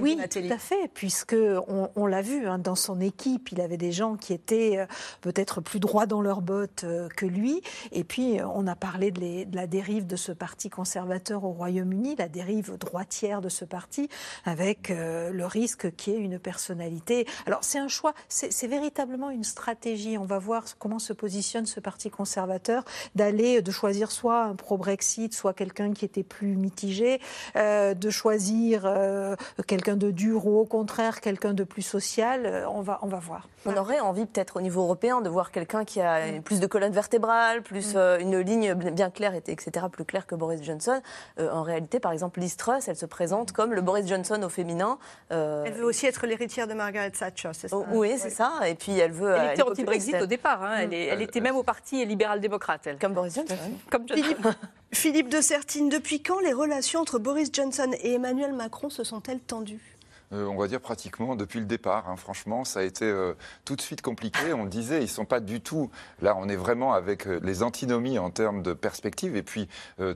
Oui, tout à fait, puisque on, l'a vu hein, dans son équipe, il avait des gens qui étaient euh, peut-être plus droits dans leurs bottes euh, que lui. Et puis on a parlé de, la dérive de ce parti conservateur au Royaume-Uni, la dérive droitière de ce parti, avec euh, le risque qu'il y ait une personnalité. Alors c'est un choix, c'est véritablement une stratégie. On va voir comment se positionne ce parti conservateur d'aller, de choisir soit un pro-Brexit, soit quelqu'un qui était plus mitigé, de choisir quelqu'un de dur ou au contraire quelqu'un de plus social, euh, on va, on va voir. On aurait envie peut-être au niveau européen de voir quelqu'un qui a mm. plus de colonne vertébrale, plus mm. euh, une ligne bien claire, etc., plus claire que Boris Johnson. Euh, en réalité, par exemple, Liz Truss, elle se présente comme le Boris Johnson au féminin. Elle veut aussi être l'héritière de Margaret Thatcher, c'est ça? Oui, c'est ça. Et puis elle veut. Elle était anti-Brexit au départ. Hein. Elle, elle, était même au parti libéral-démocrate. Comme Boris Johnson. Comme Johnson. Philippe de Sertine, depuis quand les relations entre Boris Johnson et Emmanuel Macron se sont-elles tendues? Euh, on va dire pratiquement depuis le départ. Hein. Franchement, ça a été euh, tout de suite compliqué. On disait, ils sont pas du tout. Là, on est vraiment avec euh, les antinomies en termes de perspective. Et puis,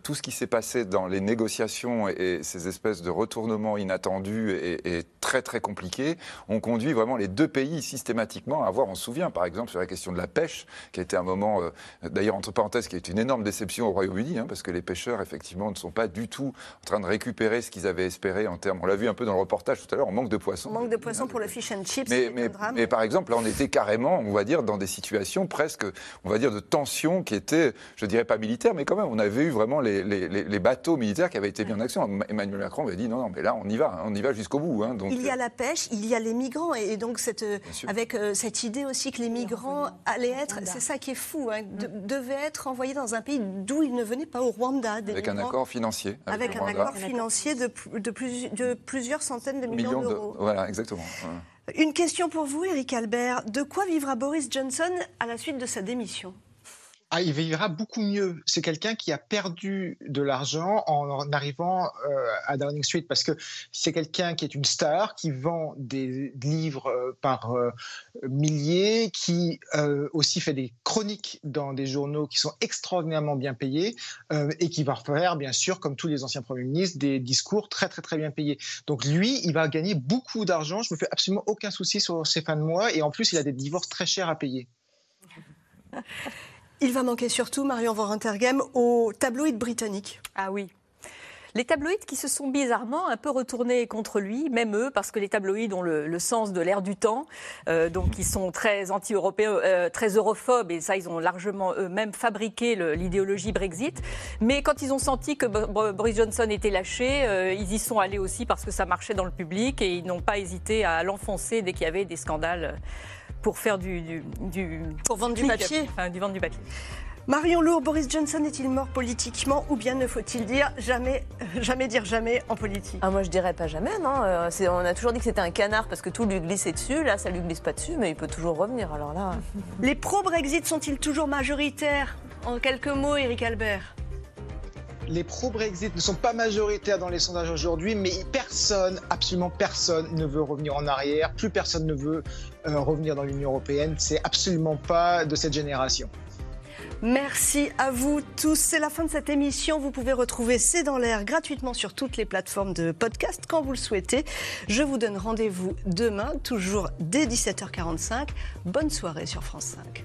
tout ce qui s'est passé dans les négociations et, ces espèces de retournements inattendus et, très, très compliqués ont conduit vraiment les deux pays systématiquement à avoir, on se souvient, par exemple, sur la question de la pêche, qui a été un moment, d'ailleurs, entre parenthèses, qui est une énorme déception au Royaume-Uni, hein, parce que les pêcheurs, effectivement, ne sont pas du tout en train de récupérer ce qu'ils avaient espéré en termes. On l'a vu un peu dans le reportage tout à l'heure on manque de poissons. On manque de poissons pour le fish and chips. Mais, mais, par exemple, là, on était carrément, on va dire, dans des situations presque, on va dire, de tension qui étaient, je dirais pas militaires, mais quand même, on avait eu vraiment les, les, bateaux militaires qui avaient été mis en action. Emmanuel Macron avait dit non, non, mais là, on y va, hein, on y va jusqu'au bout. Hein, donc, il y a la pêche, il y a les migrants, et donc cette, avec euh, cette idée aussi que les migrants allaient être, c'est ça qui est fou, hein, mm. devaient être envoyés dans un pays d'où ils ne venaient pas, au Rwanda. avec un accord financier. Avec, un accord financier de, de, de plusieurs centaines de millions, millions d'euros. Voilà, exactement. Une question pour vous, Eric Albert. De quoi vivra Boris Johnson à la suite de sa démission? Ah, il vivra beaucoup mieux. C'est quelqu'un qui a perdu de l'argent en arrivant euh, à Downing Street parce que c'est quelqu'un qui est une star, qui vend des livres euh, par euh, milliers, qui aussi fait des chroniques dans des journaux qui sont extraordinairement bien payés et qui va faire, bien sûr, comme tous les anciens premiers ministres, des discours très très très bien payés. Donc lui, il va gagner beaucoup d'argent. Je me fais absolument aucun souci sur ses fins de mois et en plus, il a des divorces très chers à payer. Il va manquer surtout, Marion Van aux tabloïds britanniques. Ah oui, les tabloïds qui se sont bizarrement un peu retournés contre lui, même eux, parce que les tabloïds ont le, sens de l'air du temps, euh, donc ils sont très anti-européens, euh, très europhobes, et ça, ils ont largement eux-mêmes fabriqué l'idéologie Brexit. Mais quand ils ont senti que Boris Johnson était lâché, euh, ils y sont allés aussi parce que ça marchait dans le public, et ils n'ont pas hésité à l'enfoncer dès qu'il y avait des scandales pour faire du, du, pour vendre du papier, enfin, du vendre du papier. Marion Lourd, Boris Johnson est-il mort politiquement ou bien ne faut-il dire jamais, jamais dire jamais en politique? Ah, Moi je dirais pas jamais, non. Euh, on a toujours dit que c'était un canard parce que tout lui glissait dessus. Là, ça lui glisse pas dessus, mais il peut toujours revenir. Alors là. Les pro-Brexit sont-ils toujours majoritaires? En quelques mots, Eric Albert les pro-Brexit ne sont pas majoritaires dans les sondages aujourd'hui, mais personne, absolument personne, ne veut revenir en arrière. Plus personne ne veut euh, revenir dans l'Union européenne. C'est absolument pas de cette génération. Merci à vous tous. C'est la fin de cette émission. Vous pouvez retrouver C'est dans l'air gratuitement sur toutes les plateformes de podcast quand vous le souhaitez. Je vous donne rendez-vous demain, toujours dès 17h45. Bonne soirée sur France 5.